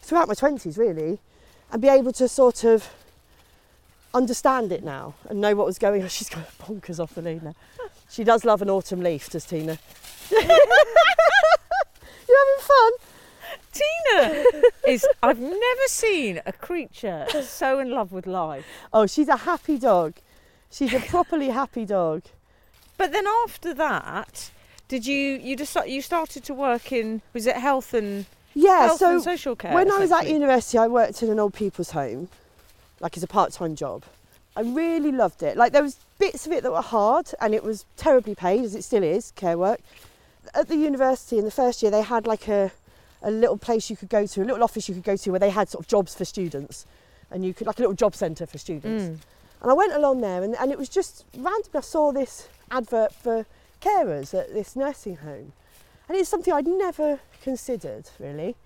throughout my 20s really, and be able to sort of understand it now and know what was going on. She's got bonkers off the lead now. She does love an autumn leaf, does Tina? You're having fun? Tina is. I've never seen a creature so in love with life. Oh, she's a happy dog. She's a properly happy dog. But then after that, did you you just you started to work in was it health and Yeah, health so and social care? when I was at university, I worked in an old people's home, like as a part-time job. I really loved it. Like there was bits of it that were hard, and it was terribly paid, as it still is, care work. At the university in the first year, they had like a, a little place you could go to, a little office you could go to, where they had sort of jobs for students, and you could like a little job centre for students. Mm. And I went along there, and, and it was just randomly. I saw this advert for carers at this nursing home, and it's something I'd never considered really.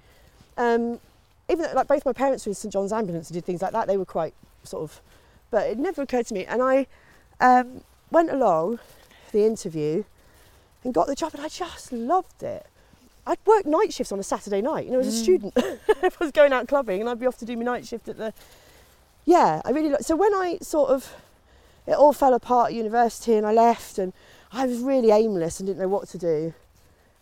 Um, even though, like both my parents were in St John's Ambulance and did things like that, they were quite sort of, but it never occurred to me. And I um, went along the interview and got the job, and I just loved it. I'd work night shifts on a Saturday night. You know, as a Mm. student, I was going out clubbing, and I'd be off to do my night shift at the. Yeah, I really. Lo- so when I sort of, it all fell apart at university, and I left, and I was really aimless and didn't know what to do,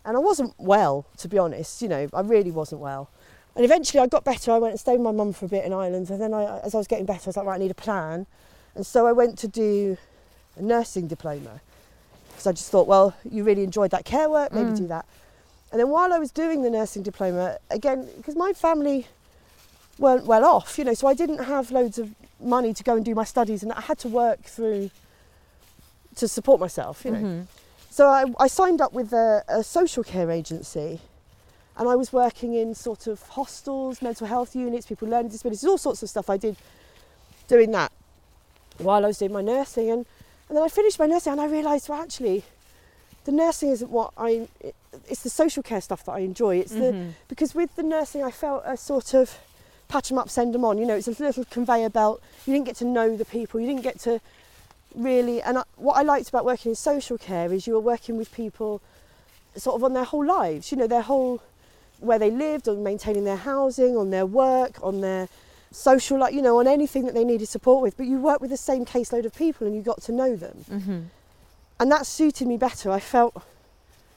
and I wasn't well, to be honest. You know, I really wasn't well. And eventually, I got better. I went and stayed with my mum for a bit in Ireland, and then I, as I was getting better, I was like, right, I need a plan, and so I went to do a nursing diploma because I just thought, well, you really enjoyed that care work, maybe Mm. do that. And then while I was doing the nursing diploma, again, because my family weren't well off, you know, so I didn't have loads of money to go and do my studies, and I had to work through to support myself, you know. Mhm. So I, I signed up with a, a social care agency and I was working in sort of hostels, mental health units, people with learning disabilities, all sorts of stuff I did doing that while I was doing my nursing. And, and then I finished my nursing and I realised, well, actually, the nursing isn't what I, it, it's the social care stuff that I enjoy. It's the, Mhm. because with the nursing, I felt a sort of patch them up, send them on. You know, it's a little conveyor belt. You didn't get to know the people. You didn't get to really. And I, what I liked about working in social care is you were working with people sort of on their whole lives. You know, their whole where they lived, on maintaining their housing, on their work, on their social, like you know, on anything that they needed support with. But you work with the same caseload of people, and you got to know them, Mm-hmm. and that suited me better. I felt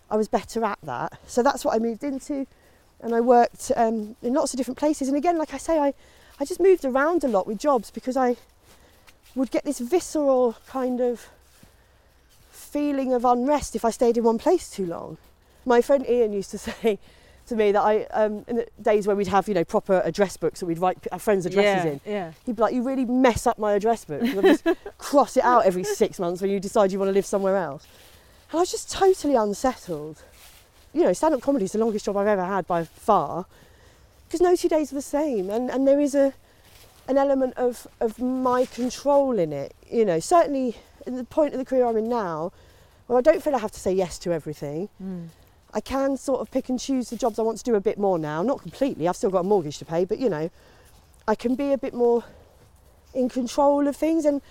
I was better at that, so that's what I moved into, and I worked um, in lots of different places. And again, like I say, I I just moved around a lot with jobs because I would get this visceral kind of feeling of unrest if I stayed in one place too long. My friend Ian used to say to me that I, um, in the days where we'd have, you know, proper address books that we'd write our friends' addresses yeah, in, Yeah. he'd be like, "You really mess up my address book. You'll just cross it out every six months when you decide you want to live somewhere else." And I was just totally unsettled. You know, stand-up comedy is the longest job I've ever had by far, because no two days are the same, and, and there is a an element of of my control in it. You know, certainly at the point of the career I'm in now, well, I don't feel I have to say yes to everything. Mm. I can sort of pick and choose the jobs I want to do a bit more now. Not completely, I've still got a mortgage to pay, but you know, I can be a bit more in control of things and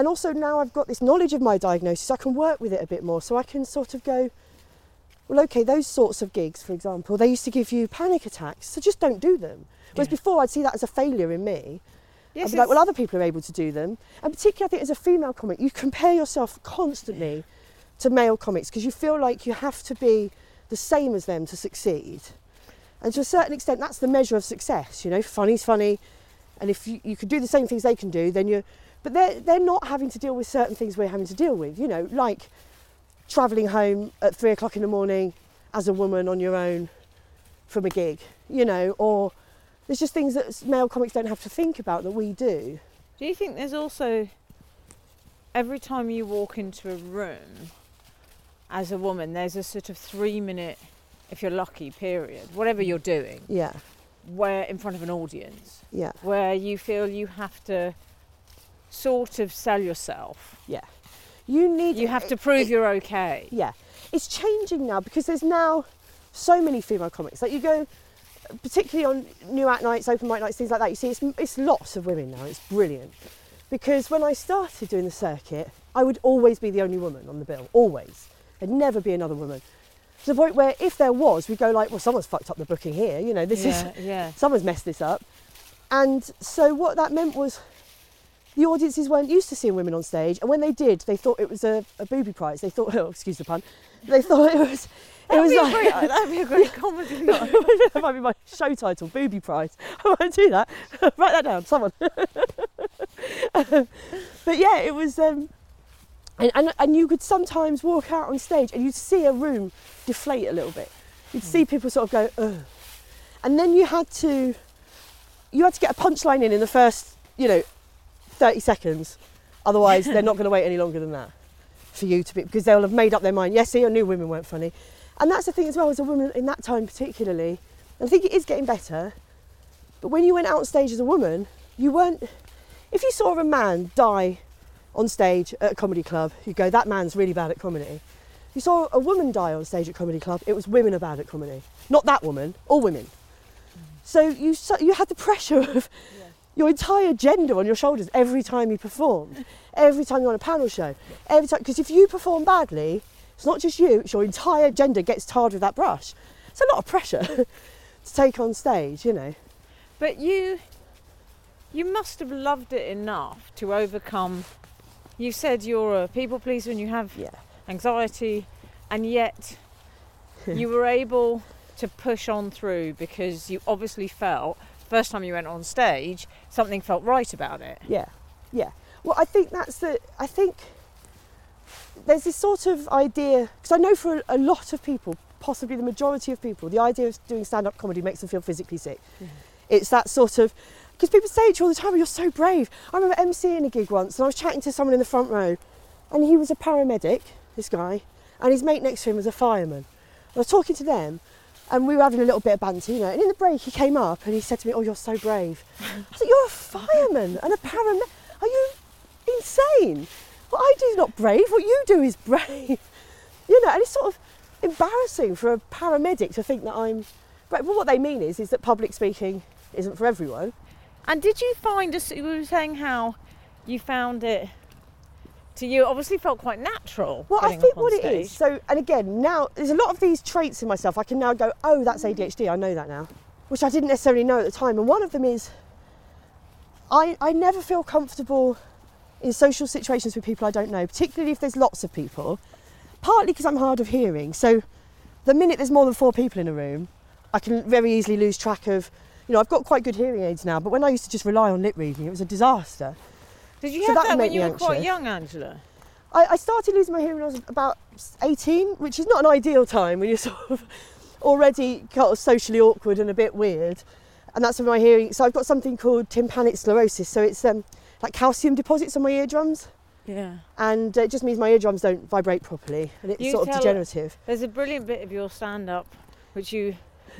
and also now I've got this knowledge of my diagnosis, I can work with it a bit more. So I can sort of go, well, okay, those sorts of gigs, for example, they used to give you panic attacks, so just don't do them. Whereas Yeah. before I'd see that as a failure in me. Yes, I'd be like, well, other people are able to do them. And particularly, I think, as a female comic, you compare yourself constantly to male comics because you feel like you have to be the same as them to succeed. And to a certain extent, that's the measure of success. You know, funny's funny. And if you, you can do the same things they can do, then you're. But they're, they're not having to deal with certain things we're having to deal with. You know, like travelling home at three o'clock in the morning as a woman on your own from a gig, you know, or there's just things that male comics don't have to think about that we do. Do you think there's also every time you walk into a room as a woman, there's a sort of three minute, if you're lucky, period, whatever you're doing, Yeah, where in front of an audience, yeah, where you feel you have to sort of sell yourself. yeah. You need. You have to prove you're okay. Yeah, it's changing now because there's now so many female comics. Like you go, particularly on new act nights, open mic nights, things like that. You see, it's, it's lots of women now. It's brilliant because when I started doing the circuit, I would always be the only woman on the bill. Always, there'd never be another woman. To the point where if there was, we'd go like, well, someone's fucked up the booking here. You know, this is yeah, yeah. someone's messed this up. And so what that meant was the audiences weren't used to seeing women on stage, and when they did, they thought it was a, a booby prize. They thought, oh, excuse the pun, they thought it was. It was That'd be, like, great, that'd be a great comedy. that might be my show title, booby prize. I might do that. Write that down, someone. Um, but yeah, it was. Um, and, and, and you could sometimes walk out on stage and you'd see a room deflate a little bit. You'd see people sort of go, ugh. And then you had to, you had to get a punchline in in the first, you know, 30 seconds. Otherwise, they're not going to wait any longer than that for you to be, because they'll have made up their mind. Yes, see, I knew women weren't funny. And that's the thing as well, as a woman in that time particularly, and I think it is getting better, but when you went out on stage as a woman, you weren't, if you saw a man die on stage at a comedy club, you go, that man's really bad at comedy. You saw a woman die on stage at comedy club, it was women are bad at comedy. Not that woman, all women. So you, so you had the pressure of your entire gender on your shoulders every time you perform, every time you're on a panel show, every time, because if you perform badly, it's not just you, it's your entire gender gets tarred with that brush. It's a lot of pressure to take on stage, you know. But you, you must have loved it enough to overcome. You said you're a people pleaser and you have Yeah. anxiety, and yet you were able to push on through because you obviously felt first time you went on stage something felt right about it. Yeah, yeah. Well, I think that's the. I think there's this sort of idea because I know for a, lot of people, possibly the majority of people, the idea of doing stand-up comedy makes them feel physically sick. Mm-hmm. It's that sort of because people say it to you all the time. You're so brave. I remember emceeing a gig once, and I was chatting to someone in the front row, and he was a paramedic, this guy, and his mate next to him was a fireman. I was talking to them, and we were having a little bit of banter, you know. And in the break, he came up and he said to me, "Oh, you're so brave." I like, "You're a fireman and a paramedic. Are you insane? What I do is not brave. What you do is brave." You know, and it's sort of embarrassing for a paramedic to think that I'm. But what they mean is, is that public speaking isn't for everyone. And did you find us? You were saying how you found it to you. Obviously, felt quite natural. Well, I think what it stage. is. So, and again, now there's a lot of these traits in myself. I can now go, oh, that's ADHD. I know that now, which I didn't necessarily know at the time. And one of them is, I, I never feel comfortable in social situations with people I don't know, particularly if there's lots of people. Partly because I'm hard of hearing. So the minute there's more than four people in a room, I can very easily lose track of. You know, I've got quite good hearing aids now, but when I used to just rely on lip reading, it was a disaster. Did you So have that when you were quite young, Angela? I, I started losing my hearing when I was about 18, which is not an ideal time when you're sort of already kind of socially awkward and a bit weird. And that's when my hearing. So I've got something called tympanic sclerosis. So it's um, like calcium deposits on my eardrums, Yeah. and uh, it just means my eardrums don't vibrate properly, and it's You sort of degenerative. There's a brilliant bit of your stand up, which you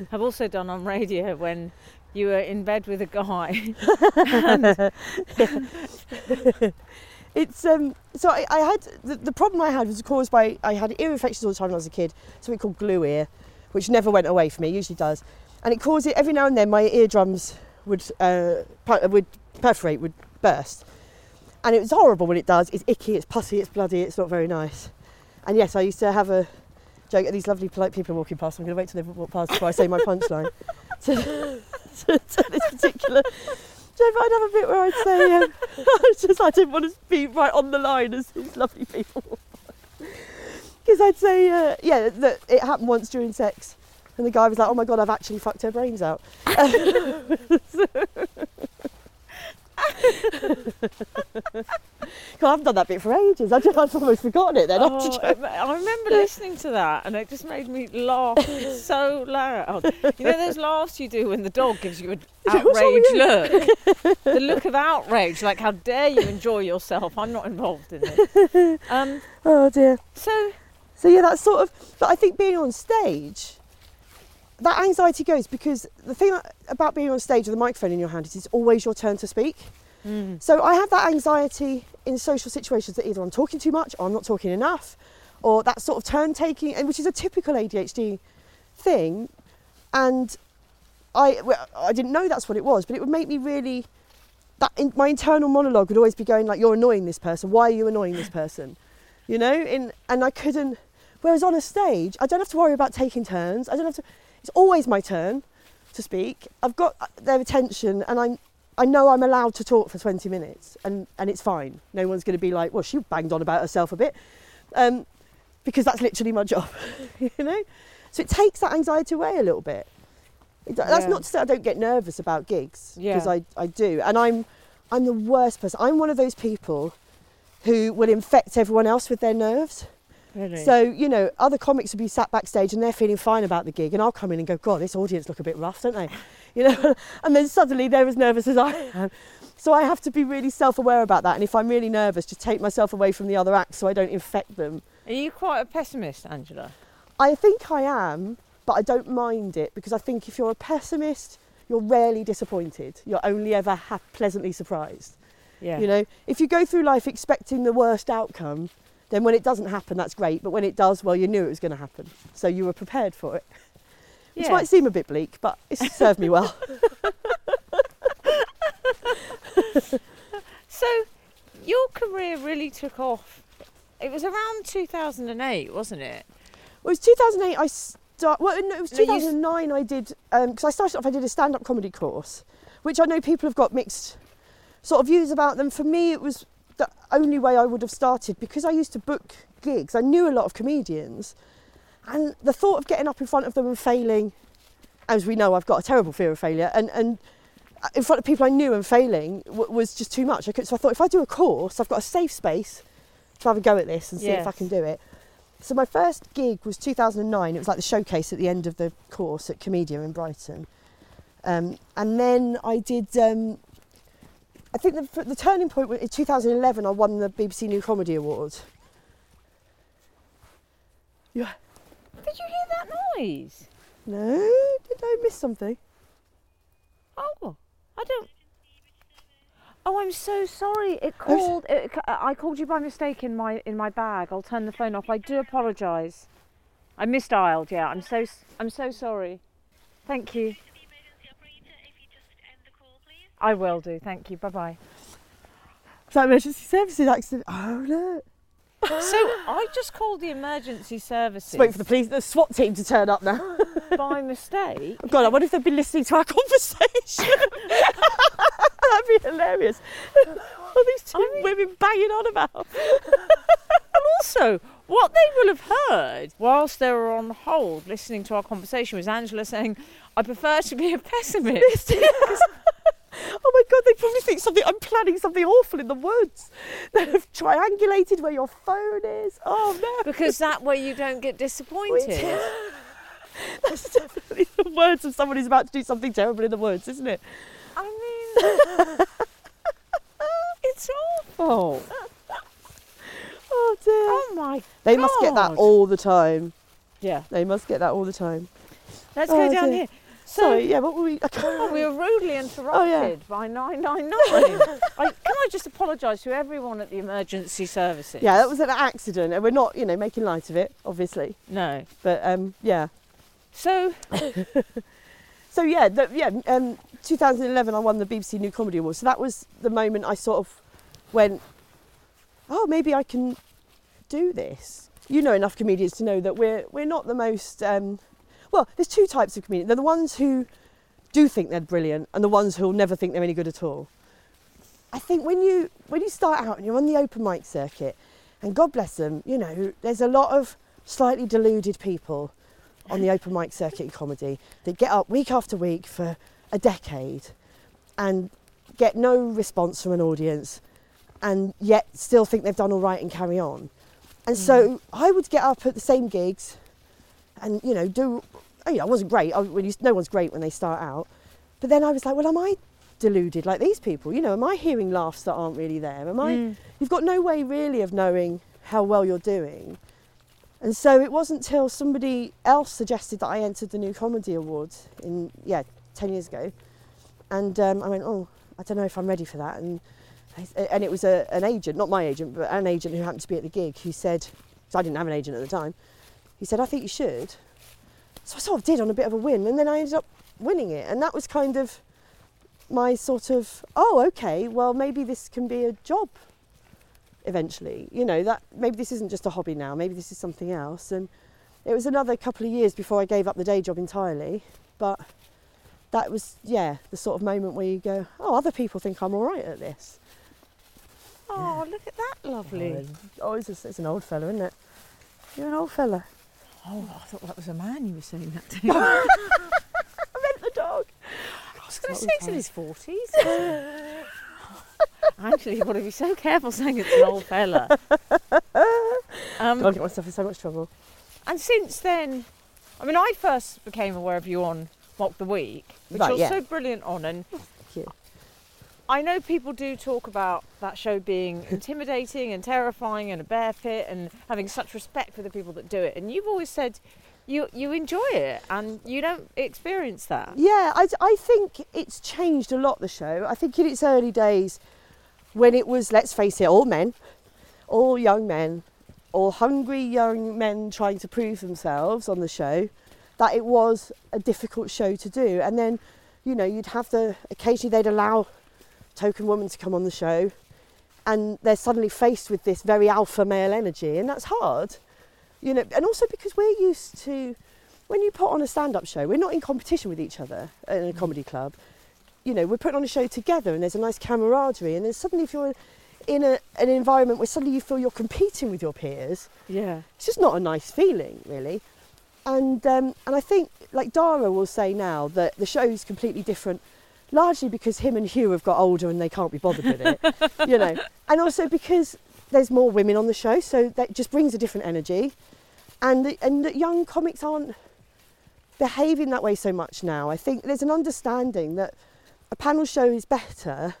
have also done on radio when you were in bed with a guy. It's um. So I, I had the, the problem I had was caused by I had ear infections all the time when I was a kid. Something called glue ear, which never went away for me. It usually does, and it caused it every now and then. My eardrums would uh, pu- would perforate, would burst, and it was horrible when it does. It's icky, it's pussy, it's bloody, it's not very nice. And yes, I used to have a joke at these lovely polite people walking past. I'm going to wait till they walk past before I say my punchline. to, this particular joke, I'd have a bit where I'd say, um, I just I didn't want to be right on the line as these lovely people. Because I'd say, uh, yeah, that it happened once during sex. And the guy was like, oh my God, I've actually fucked her brains out. God, I haven't done that bit for ages. I just, I've almost forgotten it then. Oh, it I remember listening to that and it just made me laugh so loud. You know those laughs you do when the dog gives you an What's wrong with outraged look? the look of outrage, like how dare you enjoy yourself? I'm not involved in it. Um, oh dear. so, So yeah, that's sort of. But I think being on stage, that anxiety goes because the thing about being on stage with a microphone in your hand is it's always your turn to speak. mm, So I have that anxiety in social situations that either I'm talking too much or I'm not talking enough, or that sort of turn taking, and which is a typical ADHD thing. And I, well, I didn't know that's what it was, but it would make me really. That in, my internal monologue would always be going like, "You're annoying this person. Why are you annoying this person?" You know, in, and I couldn't. Whereas on a stage, I don't have to worry about taking turns. I don't have to. It's always my turn to speak. I've got uh, their attention, and I'm I know I'm allowed to talk for 20 minutes and, and it's fine. No one's going to be like, well, she banged on about herself a bit. Um, because that's literally my job, you know? So it takes that anxiety away a little bit. It, That's Yeah. not to say I don't get nervous about gigs, because Yeah. I, I do. And I'm, I'm the worst person. I'm one of those people who will infect everyone else with their nerves. Really. So, you know, other comics will be sat backstage and they're feeling fine about the gig, and I'll come in and go, God, this audience look a bit rough, don't they? You know, and then suddenly they're as nervous as I am. So I have to be really self aware about that. And if I'm really nervous, just take myself away from the other acts so I don't infect them. Are you quite a pessimist, Angela? I think I am, but I don't mind it because I think if you're a pessimist, you're rarely disappointed. You're only ever ha- pleasantly surprised. Yeah. You know, if you go through life expecting the worst outcome, then when it doesn't happen, that's great. But when it does, well, you knew it was going to happen. So you were prepared for it. Which Yeah. might seem a bit bleak, but it's served me well. So, your career really took off. It was around 2008, wasn't it? Well, it was 2008. I start. Well, no, it was No, you 2009. I did um, because I started off. I did a stand-up comedy course, which I know people have got mixed sort of views about them. For me, it was the only way I would have started because I used to book gigs. I knew a lot of comedians, and the thought of getting up in front of them and failing, as we know, I've got a terrible fear of failure, and and uh, in front of people I knew and failing w- was just too much. I could, so I thought if I do a course, I've got a safe space to have a go at this and see if I can do it. So my first gig was 2009. It was like the showcase at the end of the course at Komedia in Brighton. Um, and then I did. Um, I think the, the turning point was in 2011. I won the BBC New Comedy Award. Yeah. Did you hear that noise? No, did I miss something? Oh, I don't. Oh, I'm so sorry. It called. It, c- I called you by mistake in my in my bag. I'll turn the phone off. I do apologise. I misdialed. Yeah, I'm so s- I'm so sorry. Thank you. I will do. Thank you. Bye bye. Was that emergency services accident? Oh look! So I just called the emergency services Let's wait for the police, the SWAT team to turn up now. by mistake. God, I wonder if they've been listening to our conversation. That'd be hilarious. All these two I mean- women banging on about. And also, what they will have heard whilst they were on hold listening to our conversation was Angela saying, I prefer to be a pessimist. Oh my god, they probably think something I'm planning something awful in the woods. They've triangulated where your phone is. Oh no. because that way you don't get disappointed. That's definitely the words of someone who's about to do something terrible in the woods, isn't it? I mean, it's awful. Oh. oh dear. Oh my they must get that all the time. Yeah. They must get that all the time. Let's Oh, go down dear. here. So, Sorry, yeah, what were we? oh, we were rudely interrupted yeah. by 999. I, can I just apologise to everyone at the emergency services? yeah, that was an accident, and we're not, you know, making light of it, obviously. No. But um, yeah. So, So yeah, the, yeah. Um, 2011, I won the BBC New Comedy Award. So that was the moment I sort of went, oh, maybe I can do this. You know enough comedians to know that we're we're not the most. Um, well, there's two types of comedians. They're the ones who do think they're brilliant, and the ones who'll never think they're any good at all. I think when you when you start out and you're on the open mic circuit, and God bless them, you know, there's a lot of slightly deluded people on the open mic circuit in comedy that get up week after week for a decade and get no response from an audience and yet still think they've done all right and carry on. And so mm. I would get up at the same gigs and, you know, do, oh, yeah, I wasn't great. I, you, no one's great when they start out. But then I was like, well, am I deluded like these people? You know, am I hearing laughs that aren't really there? Am I, you've got no way really of knowing how well you're doing. And so it wasn't till somebody else suggested that I entered the New Comedy Awards in, yeah, 10 years ago. And um, I went, oh, I don't know if I'm ready for that. And, and it was a, an agent, not my agent, but an agent who happened to be at the gig who said, because I didn't have an agent at the time, he said, I think you should. So I sort of did on a bit of a win. And then I ended up winning it. And that was kind of my sort of, oh, okay, well, maybe this can be a job eventually. You know, that maybe this isn't just a hobby now, maybe this is something else. And it was another couple of years before I gave up the day job entirely. But that was, yeah, the sort of moment where you go, oh, other people think I'm all right at this. oh, look at that lovely. Oh, it's, a, it's an old fella, isn't it? You're an old fella. Oh, I thought that was a man you were saying that to. I meant the dog. I was going to say it's in his 40s. Actually, you've got to be so careful saying it's an old fella. Um, I'll get myself in so much trouble. and since then, I mean, I first became aware of you on Mock the Week, which Right, you're yeah. so brilliant on. And you. I know people do talk about that show being intimidating and terrifying and a bear pit and having such respect for the people that do it. And you've always said you, you enjoy it and you don't experience that. Yeah, I, I think it's changed a lot, the show. I think in its early days, when it was, let's face it, all men, all young men, all hungry young men trying to prove themselves on the show, that it was a difficult show to do. And then, you know, you'd have the, occasionally they'd allow token woman to come on the show and they're suddenly faced with this very alpha male energy and that's hard you know and also because we're used to when you put on a stand-up show we're not in competition with each other in a comedy club. You know we're putting on a show together and there's a nice camaraderie and then suddenly if you're in a, an environment where suddenly you feel you're competing with your peers Yeah. it's just not a nice feeling really. And um, and I think like Dara will say now that the show is completely different largely because him and Hugh have got older and they can't be bothered with it you know and also because there's more women on the show so that just brings a different energy and the, and the young comics aren't behaving that way so much now I think there's an understanding that a panel show is better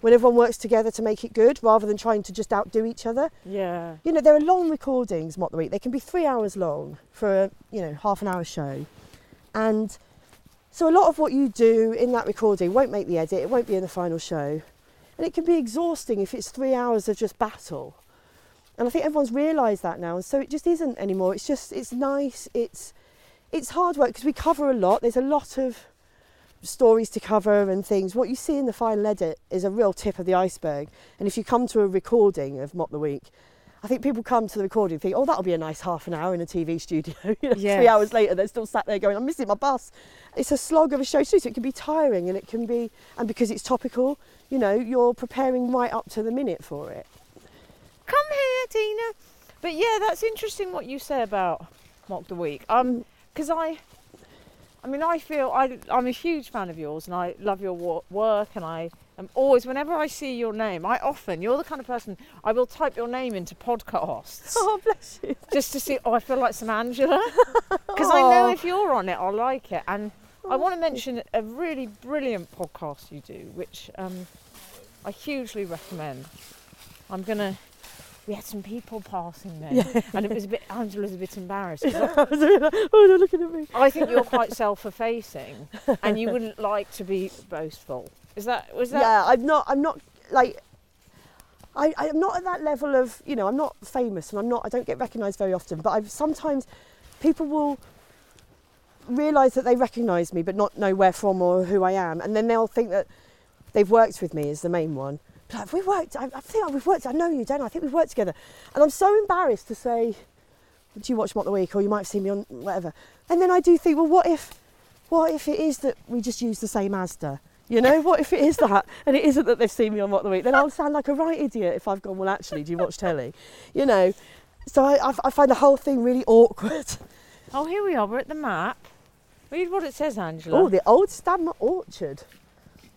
when everyone works together to make it good rather than trying to just outdo each other Yeah. you know, there are long recordings, Mock the Week. They can be three hours long for a, you know, half an hour show. And so a lot of what you do in that recording won't make the edit, it won't be in the final show. And it can be exhausting if it's three hours of just battle. And I think everyone's realised that now. And so it just isn't anymore. It's just, it's nice. It's, it's hard work because we cover a lot. There's a lot of stories to cover and things. What you see in the final edit is a real tip of the iceberg. And if you come to a recording of Mock the Week, I think people come to the recording and think, oh, that'll be a nice half an hour in a TV studio. you know, Three hours later, they're still sat there going, I'm missing my bus. It's a slog of a show too, so it can be tiring and it can be, and because it's topical, you know, you're preparing right up to the minute for it. Come here, Tina. But yeah, that's interesting what you say about Mock the Week. Um, because I, I mean, I feel I, I'm a huge fan of yours, and I love your wo- work, and I always, whenever I see your name, I often, you're the kind of person I will type your name into podcasts Oh, bless you. just to see. Oh, I feel like some Angela, because I know if you're on it, I'll like it. And I want to mention a really brilliant podcast you do, which um, I hugely recommend. I'm gonna. We had some people passing there, and it was a bit. Angela was a bit embarrassed. I- oh, they're looking at me. I think you're quite self-effacing, and you wouldn't like to be boastful. Is that was that? Yeah, I'm not. I'm not like. I, I'm not at that level of, you know, I'm not famous and I'm not, I don't get recognised very often, but I've sometimes people will realise that they recognise me but not know where from or who I am. And then they'll think that they've worked with me is the main one. Like, we worked, I, I think we've worked, I know you, don't I? I think we've worked together. And I'm so embarrassed to say, do you watch Mock the Week or you might have seen me on whatever. And then I do think, well, what if, what if it is that we just use the same Asda? You know, what if it is that and it isn't that they've seen me on Mock the Week? Then I'll sound like a right idiot if I've gone, well, actually, do you watch telly? You know, so I, I, find the whole thing really awkward. Oh, here we are. We're at the map. Read what it says, Angela. Oh, the old Stanmer Orchard.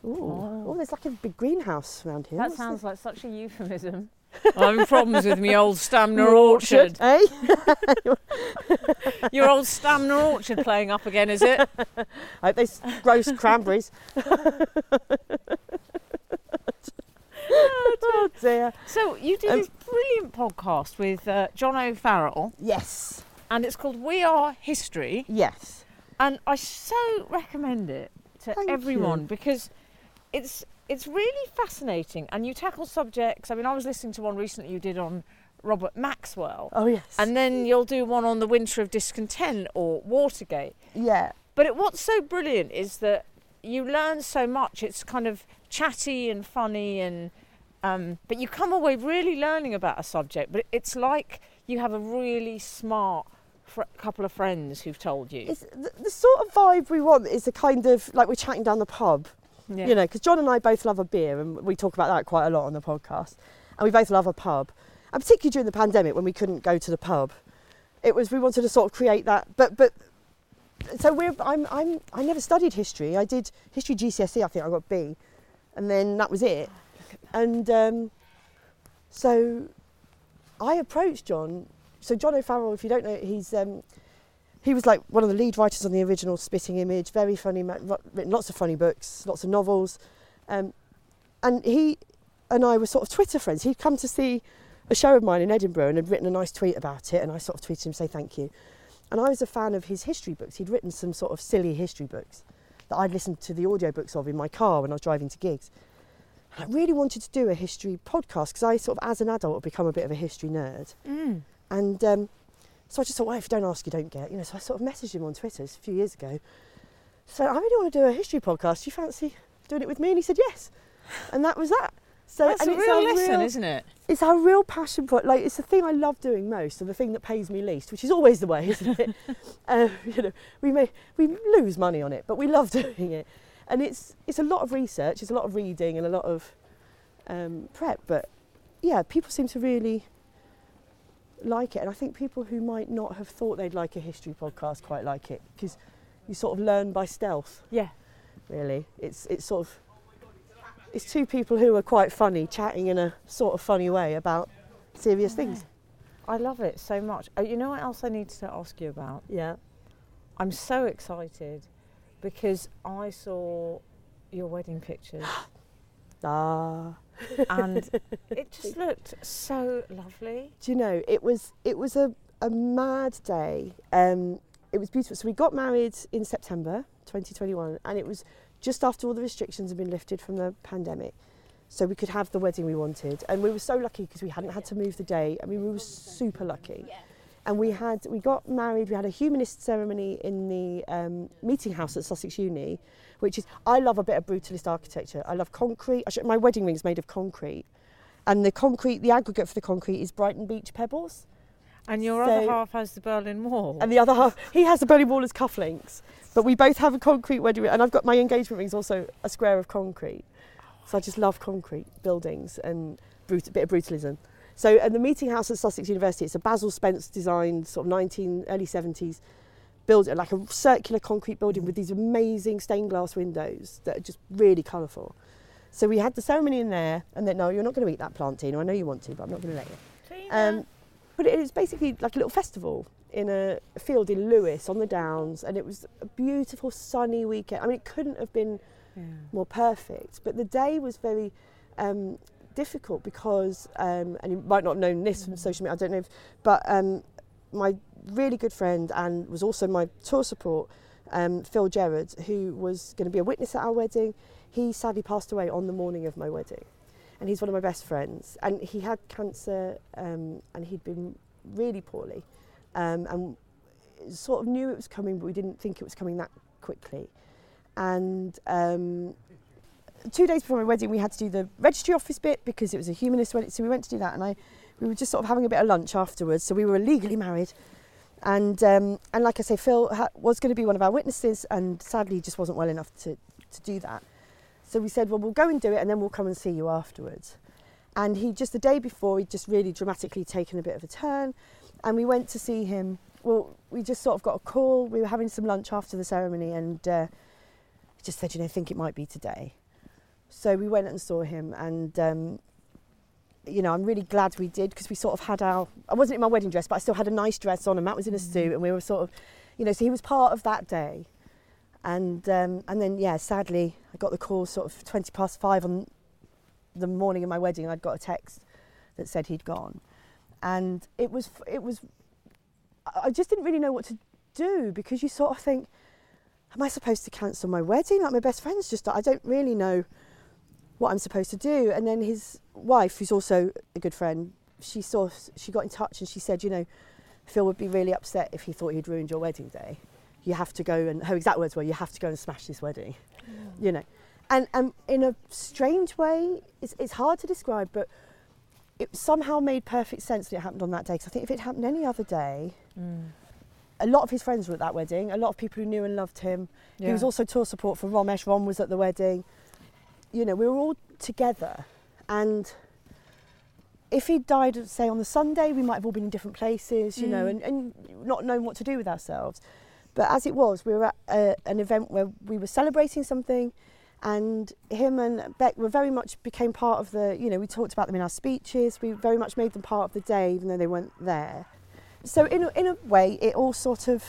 Ooh. Oh. Oh. there's like a big greenhouse around here. that sounds like such a euphemism. I'm having problems with me old Stanmer Orchard. this? Eh? Your old Stanmer Orchard playing up again, is it? I hope they s- grow cranberries. oh dear. So you did Um, this brilliant podcast with uh, John O'Farrell, Yes. and it's called We Are History, Yes. and I so recommend it to Thank everyone you. because it's it's really fascinating, and you tackle subjects. I mean, I was listening to one recently you did on Robert Maxwell, Oh yes. and then you'll do one on the Winter of Discontent or Watergate. yeah. But it, what's so brilliant is that you learn so much. It's kind of chatty and funny, and um, but you come away really learning about a subject. But it's like you have a really smart fr- couple of friends who've told you. It's the, the sort of vibe we want is a kind of like we're chatting down the pub, Yeah. you know, because John and I both love a beer and we talk about that quite a lot on the podcast. And we both love a pub. And particularly during the pandemic when we couldn't go to the pub, it was we wanted to sort of create that. But but so we're I'm I'm I never studied history. I did history GCSE. I think I got B, and then that was it. And um, so I approached John. So John O'Farrell, if you don't know, he's um, he was like one of the lead writers on the original Spitting Image. Very funny, written lots of funny books, lots of novels, um, and he and I were sort of Twitter friends. He'd come to see a show of mine in Edinburgh and had written a nice tweet about it, and I sort of tweeted him say thank you. And I was a fan of his history books. He'd written some sort of silly history books that I'd listened to the audiobooks of in my car when I was driving to gigs. And I really wanted to do a history podcast because I sort of, as an adult, had become a bit of a history nerd. Mm. And um, so I just thought, well, if you don't ask, you don't get. You know, so I sort of messaged him on Twitter a few years ago. So I really want to do a history podcast. Do you fancy doing it with me? And he said yes. And that was that. So That's and a it's real lesson, real- isn't it? it's our real passion for like it's the thing I love doing most and the thing that pays me least, which is always the way, isn't it? uh, you know, we may we lose money on it, but we love doing it, and it's it's a lot of research, it's a lot of reading and a lot of um, prep. But yeah, people seem to really like it, and I think people who might not have thought they'd like a history podcast quite like it because you sort of learn by stealth. Yeah. Really, it's it's sort of it's two people who are quite funny chatting in a sort of funny way about serious things. I love it so much. Oh, you know what else I need to ask you about? Yeah. I'm so excited because I saw your wedding pictures Ah. And it just looked so lovely. Do you know it was it was a, a mad day. Um, it was beautiful. So we got married in September 2021, and it was just after all the restrictions had been lifted from the pandemic, so we could have the wedding we wanted. And we were so lucky because we hadn't had to move the day. I mean, we were super lucky. And we had we got married. We had a humanist ceremony in the um, meeting house at Sussex Uni, which is I love a bit of brutalist architecture. I love concrete. I should, my wedding ring's made of concrete, And the concrete, the aggregate for the concrete is Brighton Beach pebbles. And your other half has the Berlin Wall. And the other half, he has the Berlin Wall as cufflinks. But we both have a concrete wedding ring. And I've got my engagement ring's also a square of concrete. So I just love concrete buildings and brut- a bit of brutalism. So at the meeting house at Sussex University, it's a Basil Spence designed sort of 19, early 70s building, like a circular concrete building with these amazing stained glass windows that are just really colourful. So we had the ceremony in there, and then, no, you're not going to eat that plant, Tina. I know you want to, but I'm not going to let you. Um, but it was basically like a little festival in a field in Lewes on the Downs, and it was a beautiful sunny weekend. I mean, it couldn't have been Yeah. more perfect, but the day was very um, difficult because, um, and you might not have known this from social media, I don't know, if, but um, my really good friend and was also my tour support, um, Phil Gerrard, who was going to be a witness at our wedding, he sadly passed away on the morning of my wedding. And he's one of my best friends. And he had cancer um, and he'd been really poorly. Um, and sort of knew it was coming, but we didn't think it was coming that quickly. And um, two days before my wedding, we had to do the registry office bit because it was a humanist wedding. So we went to do that, and I, we were just sort of having a bit of lunch afterwards. So we were legally married, and um, and like I say, Phil ha- was going to be one of our witnesses, and sadly, just wasn't well enough to to do that. So we said, well, we'll go and do it, and then we'll come and see you afterwards. And he just the day before, he'd just really dramatically taken a bit of a turn, and we went to see him. Well, we just sort of got a call. We were having some lunch after the ceremony, and uh, just said, you know, think it might be today. So we went and saw him, and um, you know, I'm really glad we did because we sort of had our. I wasn't in my wedding dress, but I still had a nice dress on, and Matt was in a suit, and we were sort of, you know, so he was part of that day. And um, and then yeah, sadly, I got the call sort of 20 past five on the morning of my wedding. I'd got a text that said he'd gone, and it was it was. I just didn't really know what to do because you sort of think, am I supposed to cancel my wedding? Like my best friend's just, I don't really know what I'm supposed to do. And then his wife, who's also a good friend, she saw, she got in touch and she said, you know, Phil would be really upset if he thought he'd ruined your wedding day. You have to go and her exact words were, you have to go and smash this wedding, you know. And and in a strange way, it's, it's hard to describe, but it somehow made perfect sense that it happened on that day. Because I think if it happened any other day, Mm. a lot of his friends were at that wedding. A lot of people who knew and loved him. He was also tour support for Romesh. Rom was at the wedding. You know, we were all together. And if he'd died, say, on the Sunday, we might have all been in different places, you know, Mm. and, and not knowing what to do with ourselves. But as it was, we were at a, an event where we were celebrating something, and him and Beck were very much became part of the, you know, we talked about them in our speeches. We very much made them part of the day, even though they weren't there. So in a, in a way, it all sort of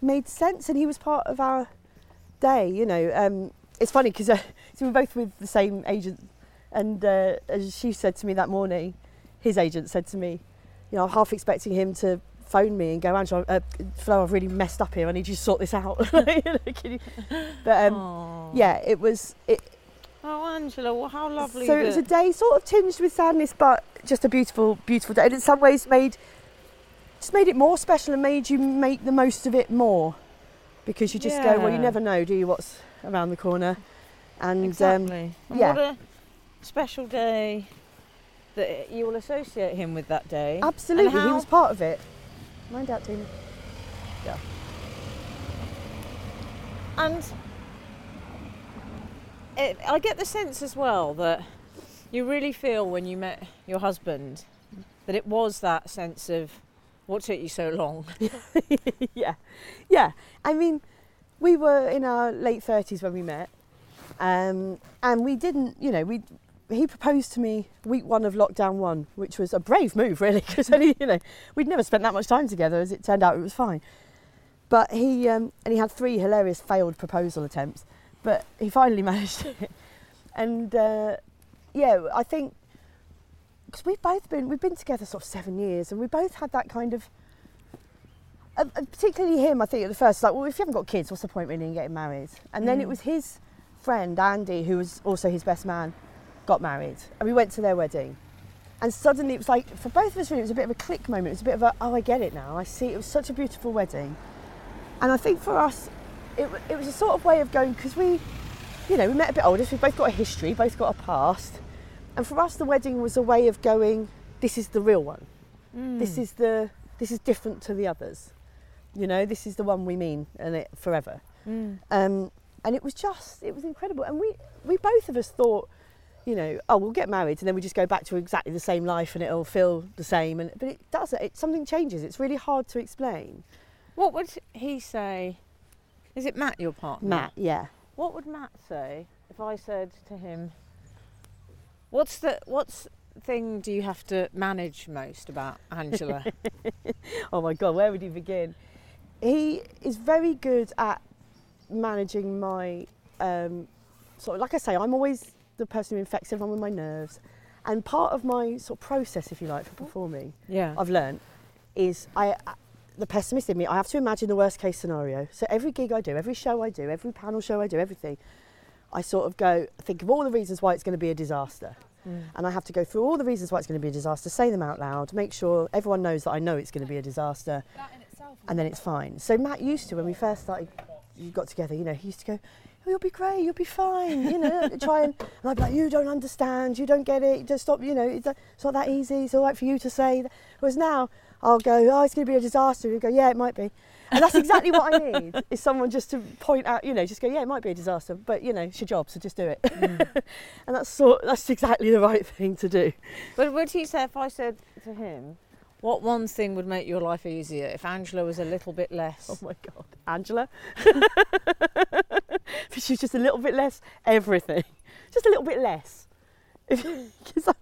made sense, and he was part of our day. You know, um, it's funny because uh, so we were both with the same agent, and uh, as she said to me that morning, his agent said to me, you know, I'm half expecting him to phone me and go, Angela, uh, Flo, I've really messed up here. I need you to sort this out. Can you- But um, yeah, it was. It, Oh, Angela, well, how lovely. so it was a day sort of tinged with sadness, but just a beautiful, beautiful day. And in some ways, made just made it more special and made you make the most of it more, because you just go, well, you never know, do you? What's around the corner? And um, exactly. And yeah. What a special day that you will associate him with that day. absolutely, he was part of it. Mind out, Tina. Yeah. And it, I get the sense as well that you really feel when you met your husband that it was that sense of what took you so long. yeah, yeah. I mean, we were in our late thirties when we met, um, and we didn't. You know, we he proposed to me week one of lockdown one, which was a brave move, really, because you know we'd never spent that much time together. As it turned out, it was fine. But he um, and he had three hilarious failed proposal attempts, but he finally managed it. And uh, yeah, I think because we've both been we've been together sort of seven years, and we both had that kind of uh, particularly him, I think at the first, like, well, if you haven't got kids, what's the point really in getting married? And then it Mm. was his friend Andy, who was also his best man, got married, and we went to their wedding. And suddenly it was like, for both of us, really, it was a bit of a click moment. It was a bit of a, oh, I get it now. I see. It was such a beautiful wedding. And I think for us, it, it was a sort of way of going, because we, you know, we met a bit older, so we've both got a history, both got a past. And for us, the wedding was a way of going. This is the real one. Mm. This is the. This is different to the others. You know, this is the one we mean, and it forever. Mm. Um, and it was just, it was incredible. And we, we both of us thought, you know, oh, we'll get married and then we just go back to exactly the same life and it'll feel the same. And but it doesn't. It something changes. It's really hard to explain. What would he say? Is it Matt, your partner? Matt, yeah. What would Matt say if I said to him, "What's the what's thing do you have to manage most about Angela?" Oh my God, where would he begin? He is very good at managing my, um, sort of, like I say, I'm always the person who infects everyone with my nerves. And part of my sort of process, if you like, for performing, yeah. I've learned is I, I- the pessimist in me, I have to imagine the worst case scenario. So every gig I do, every show I do, every panel show I do, everything, I sort of go, think of all the reasons why it's going to be a disaster. Mm. And I have to go through all the reasons why it's going to be a disaster, say them out loud, make sure everyone knows that I know it's going to be a disaster, That in itself. And then it's fine. So Matt used to, when we first started, you got together, you know, he used to go, oh, you'll be great, you'll be fine, you know, try and, and I'd be like, you don't understand, you don't get it, just stop, you know, it's, not that easy, it's all right for you to say. Whereas now, I'll go, oh, it's going to be a disaster. You go, yeah, it might be. And that's exactly what I need, is someone just to point out, you know, just go, yeah, it might be a disaster, but, you know, it's your job, so just do it. Mm. and that's sort, that's exactly the right thing to do. But would he say if I said to him, "What one thing would make your life easier if Angela was a little bit less?" Oh my God, Angela. If she's just a little bit less everything, just a little bit less. Because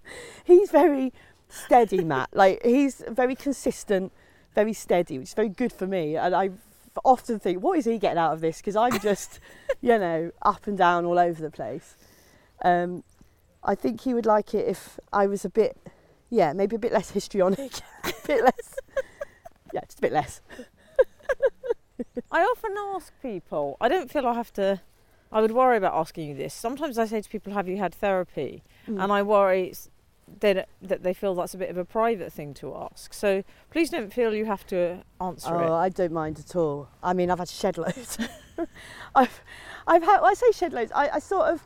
he's very steady, Matt. Like he's very consistent, very steady, which is very good for me. And I often think, what is he getting out of this? Because I'm just, you know, up and down all over the place. Um, I think he would like it if I was a bit, yeah, maybe a bit less histrionic, a bit less, yeah, just a bit less. I often ask people. I don't feel I have to. I would worry about asking you this. Sometimes I say to people, "Have you had therapy?" Mm. And I worry that that they feel that's a bit of a private thing to ask. So please don't feel you have to answer Oh, it. I don't mind at all. I mean, I've had shed loads. I've, I've had. Well, I say shed loads. I, I sort of,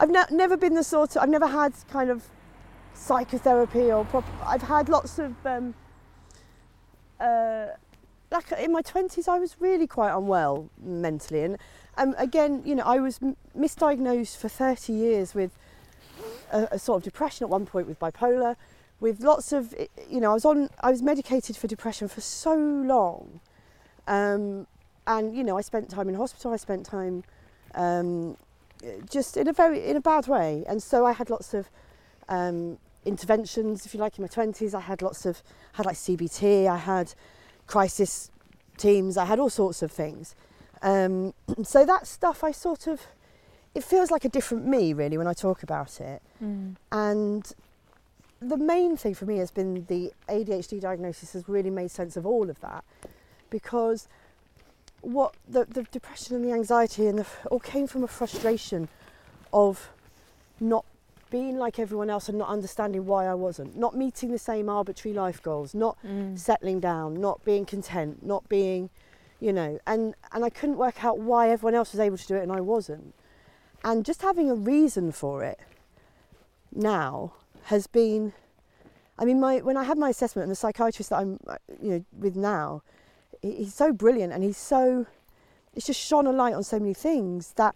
I've ne- never been the sort of. I've never had kind of psychotherapy or prop. I've had lots of. Um, uh, like in my twenties, I was really quite unwell mentally, and um, again, you know, I was m- misdiagnosed for thirty years with a, a sort of depression at one point with bipolar with lots of you know I was on I was medicated for depression for so long um, and you know I spent time in hospital I spent time um, just in a very in a bad way and so I had lots of um, interventions if you like in my 20s I had lots of had like CBT I had crisis teams I had all sorts of things. Um, so that stuff I sort of it feels like a different me really when I talk about it. Mm. and the main thing for me has been the ADHD diagnosis has really made sense of all of that because what the, the depression and the anxiety and the, all came from a frustration of not being like everyone else and not understanding why I wasn't, not meeting the same arbitrary life goals, not Mm. settling down, not being content, not being, you know, and, and I couldn't work out why everyone else was able to do it and I wasn't. And just having a reason for it now has been, I mean, my when I had my assessment and the psychiatrist that I'm, uh, you know, with now, he's so brilliant and he's so, it's just shone a light on so many things that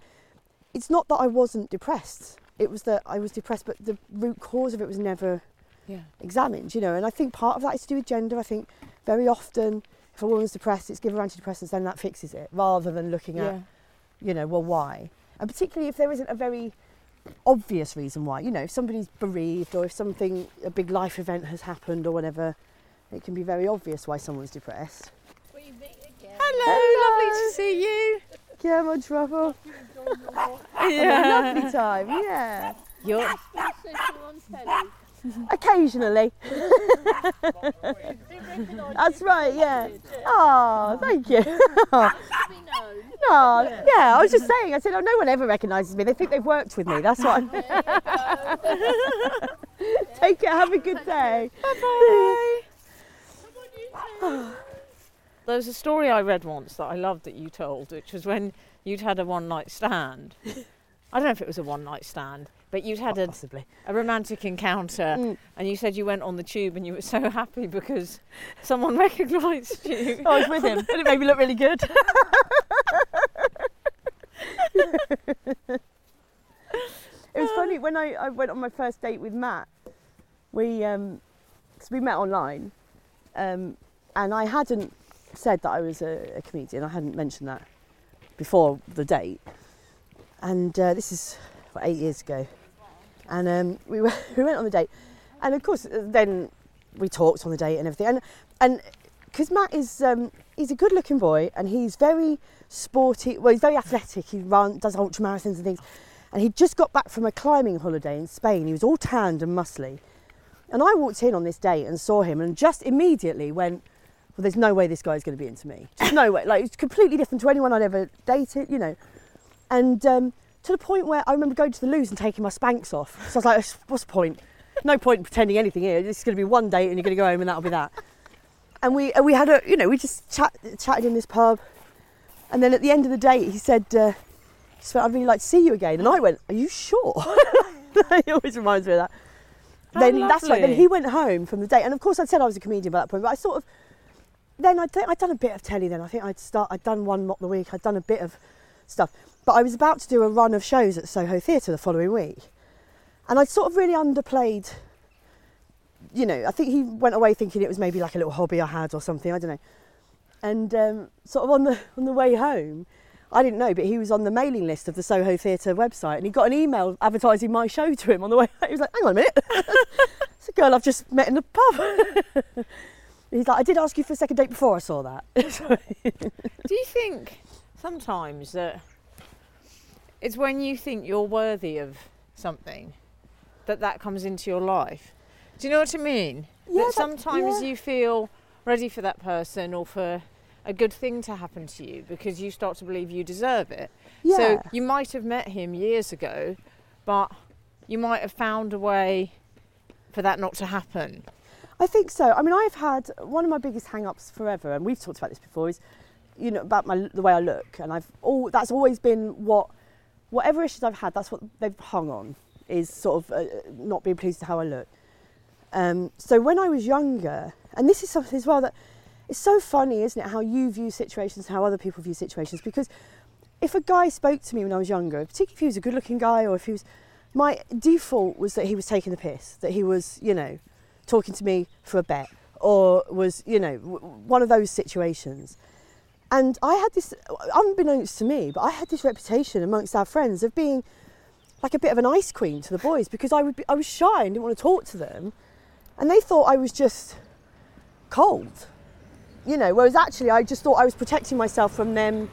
it's not that I wasn't depressed. It was that I was depressed, but the root cause of it was never Yeah. examined, you know. And I think part of that is to do with gender. I think very often, if a woman's depressed, it's give her antidepressants, then that fixes it, rather than looking at, Yeah. you know, well, why? And particularly if there isn't a very obvious reason why, you know, if somebody's bereaved or if something, a big life event has happened or whatever, it can be very obvious why someone's depressed. We meet again. Hello, lovely to see you. Yeah, my trouble. Yeah. Lovely time, yeah. You're, Says you're on telly. Occasionally. That's right, yeah. Oh, thank you. No, yeah, I was just saying. I said, oh, no one ever recognises me. They think they've worked with me. That's what I'm. There you go. Take it. Have a good day. there was a story I read once that I loved that you told, which was when you'd had a one night stand. I don't know if it was a one night stand. but you'd had a, possibly. a romantic encounter Mm. and you said you went on the tube and you were so happy because someone recognised you. I was with him, and it made me look really good. it was funny when I, I went on my first date with Matt. We um, 'cause we met online, um, and I hadn't said that I was a, a comedian. I hadn't mentioned that before the date, and uh, this is what, eight years ago. And um, we were, we went on the date, and of course then we talked on the date and everything. And and because Matt is um, he's a good looking boy and he's very sporty. Well, he's very athletic. He run does ultra marathons and things. And he'd just got back from a climbing holiday in Spain. He was all tanned and muscly. And I walked in on this date and saw him and just immediately went, well, there's no way this guy's going to be into me. Just no way. Like it's completely different to anyone I'd ever dated, you know. And um, to the point where I remember going to the loo and taking my Spanx off. So I was like, what's the point? No point in pretending anything here. This is going to be one date and you're going to go home and that'll be that. And we and we had a, you know, we just chat, chatted in this pub. And then at the end of the date, he said, uh, said, I'd really like to see you again. And I went, Are you sure? he always reminds me of that. How then that's right. Then he went home from the date, and of course I'd said I was a comedian by that point. But I sort of then I'd, I'd done a bit of telly. Then I think I'd start. I'd done one mock the week. I'd done a bit of stuff. But I was about to do a run of shows at Soho Theatre the following week, and I'd sort of really underplayed. You know, I think he went away thinking it was maybe like a little hobby I had or something. I don't know. And um, sort of on the on the way home, I didn't know, but he was on the mailing list of the Soho Theatre website, and he got an email advertising my show to him on the way. He was like, "Hang on a minute, it's a girl I've just met in the pub." He's like, "I did ask you for a second date before I saw that." Do you think sometimes that it's when you think you're worthy of something that that comes into your life? Do you know what I mean? Yeah, that sometimes yeah. you feel ready for that person or for a good thing to happen to you because you start to believe you deserve it. yeah, So you might have met him years ago, but you might have found a way for that not to happen. I think so. I mean, I've had one of my biggest hang-ups forever, and we've talked about this before. Is you know about my the way I look, and I've all that's always been what whatever issues I've had. That's what they've hung on is sort of uh, not being pleased with how I look. Um, so when I was younger, and this is something as well that it's so funny, isn't it? How you view situations, how other people view situations. Because if a guy spoke to me when I was younger, particularly if he was a good-looking guy, or if he was, my default was that he was taking the piss, that he was, you know, talking to me for a bet, or was, you know, one of those situations. And I had this, unbeknownst to me, but I had this reputation amongst our friends of being like a bit of an ice queen to the boys because I would be, I was shy and didn't want to talk to them, and they thought I was just cold, you know. Whereas actually, I just thought I was protecting myself from them,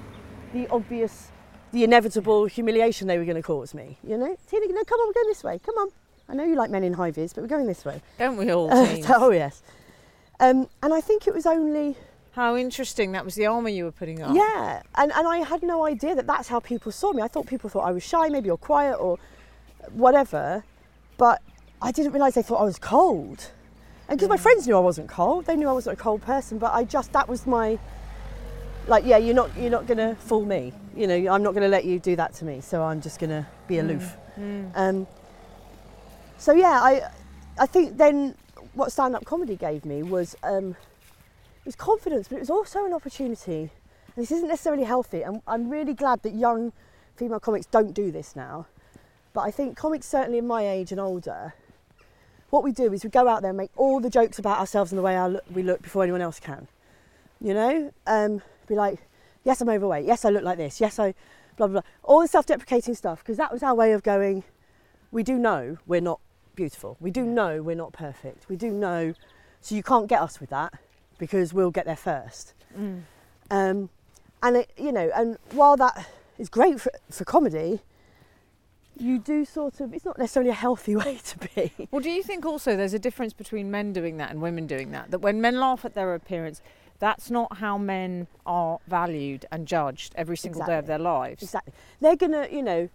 the obvious, the inevitable humiliation they were going to cause me. You know, Tina, no, come on, we're going this way. Come on. I know you like men in high vis, but we're going this way. Don't we all? Uh, oh yes. Um, and I think it was only How interesting that was the armour you were putting on. yeah, and and I had no idea that that's how people saw me. I thought people thought I was shy, maybe or quiet or whatever, but I didn't realise they thought I was cold. And because my friends knew I wasn't cold, they knew I wasn't a cold person. But I just that was my like, yeah, you're not you're not gonna fool me. You know, I'm not gonna let you do that to me. So I'm just gonna be aloof. Um, so yeah, I I think then what stand-up comedy gave me was um, it was confidence, but it was also an opportunity. And this isn't necessarily healthy, and I'm really glad that young female comics don't do this now. But I think comics, certainly in my age and older, what we do is we go out there and make all the jokes about ourselves and the way our we look before anyone else can. You know, um, be like, yes, I'm overweight. Yes, I look like this. Yes, I, blah blah. blah. All the self-deprecating stuff, because that was our way of going. We do know we're not beautiful. We do know we're not perfect. We do know, so you can't get us with that because we'll get there first. Mm. Um, and it, you know, and while that is great for, for comedy, you do sort of. It's not necessarily a healthy way to be. Well, do you think also there's a difference between men doing that and women doing that? That when men laugh at their appearance, that's not how men are valued and judged every single day of their lives. Exactly. They're gonna, you know,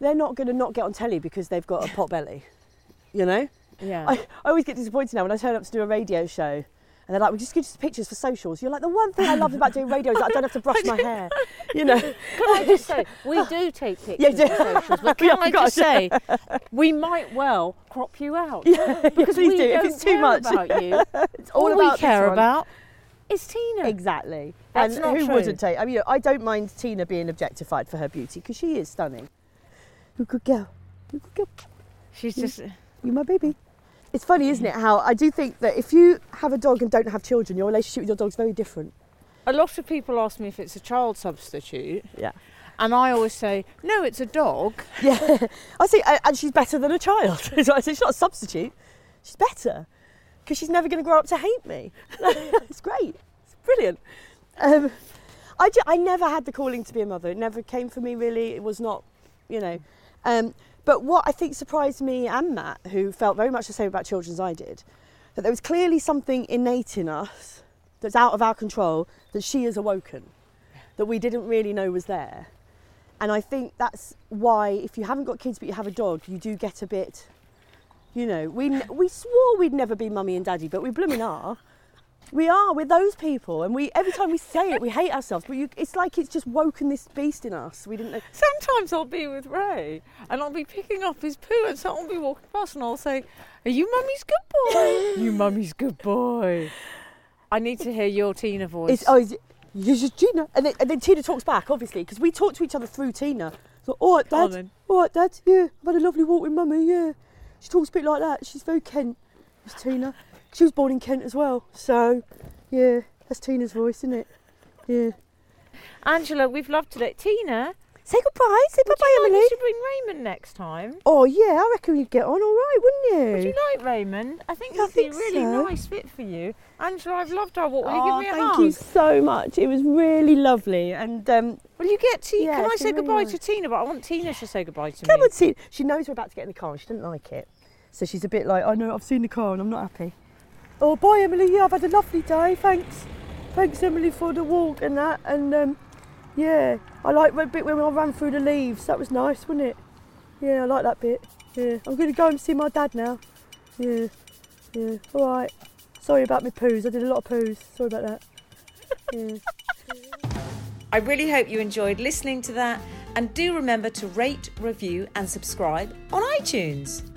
they're not gonna not get on telly because they've got a pot belly. You know. Yeah. I, I always get disappointed now when I turn up to do a radio show And they're like, we just give us pictures for socials. You're like, the one thing I love about doing radio is that I don't have to brush my hair. You know? Can I just say, we do take pictures Yeah, do. for socials, but Yeah, can I just say, we might well crop you out. Yeah, because we do. If don't it's too much. about you. It's all, All, about we care about is Tina. Exactly. That's and who true. wouldn't take? I mean, I don't mind Tina being objectified for her beauty because she is stunning. You good girl. You good girl. She's just. You my baby. It's funny, isn't it? How I do think that if you have a dog and don't have children, your relationship with your dog's very different. A lot of people ask me if it's a child substitute, Yeah. and I always say, no, it's a dog. Yeah. I see, a- and she's better than a child. So I say she's not a substitute. She's better because she's never going to grow up to hate me. it's great. It's brilliant. Um, I, ju- I never had the calling to be a mother. It never came for me really. It was not, you know. Um, but what I think surprised me and Matt, who felt very much the same about children as I did, that there was clearly something innate in us that's out of our control that she has awoken, that we didn't really know was there. And I think that's why, if you haven't got kids but you have a dog, you do get a bit, you know, we, we swore we'd never be mummy and daddy, but we blooming are. We are, we're those people. And we every time we say it, we hate ourselves. But you, it's like it's just woken this beast in us. We didn't know. Sometimes I'll be with Ray and I'll be picking up his poo and someone will be walking past and I'll say, Are you mummy's good boy? you mummy's good boy. I need to hear your Tina voice. It's, oh, is it, yes, it's Tina. And then, and then Tina talks back, obviously, because we talk to each other through Tina. So, all right, Go on Dad. then. All right, Dad. Yeah, I've had a lovely walk with Mummy. Yeah. She talks a bit like that. She's very Kent, It's Tina. She was born in Kent as well. So, yeah, that's Tina's voice, isn't it? Yeah. Angela, we've loved today. Tina, Say goodbye. Say you like Emily. us bring Raymond next time? Oh, yeah, I reckon you'd get on all right, wouldn't you? Would you like Raymond? I think I he'd be a really so. nice fit for you. Angela, I've loved our walk. Will oh, you give me a thank hug? you so much. It was really lovely. And um, Will you get Tina? Yeah, Can I say really goodbye nice. to Tina? But I want Tina to say goodbye to come me. and see. She knows we're about to get in the car and she didn't like it. So she's a bit like, I know, I've seen the car and I'm not happy. Oh, bye, Emily. Yeah, I've had a lovely day. Thanks. Thanks, Emily, for the walk and that. And um, yeah, I like the bit when I ran through the leaves. That was nice, wasn't it? Yeah, I like that bit. Yeah, I'm going to go and see my dad now. Yeah, yeah. All right. Sorry about my poos. I did a lot of poos. Sorry about that. Yeah. I really hope you enjoyed listening to that and do remember to rate, review, and subscribe on iTunes.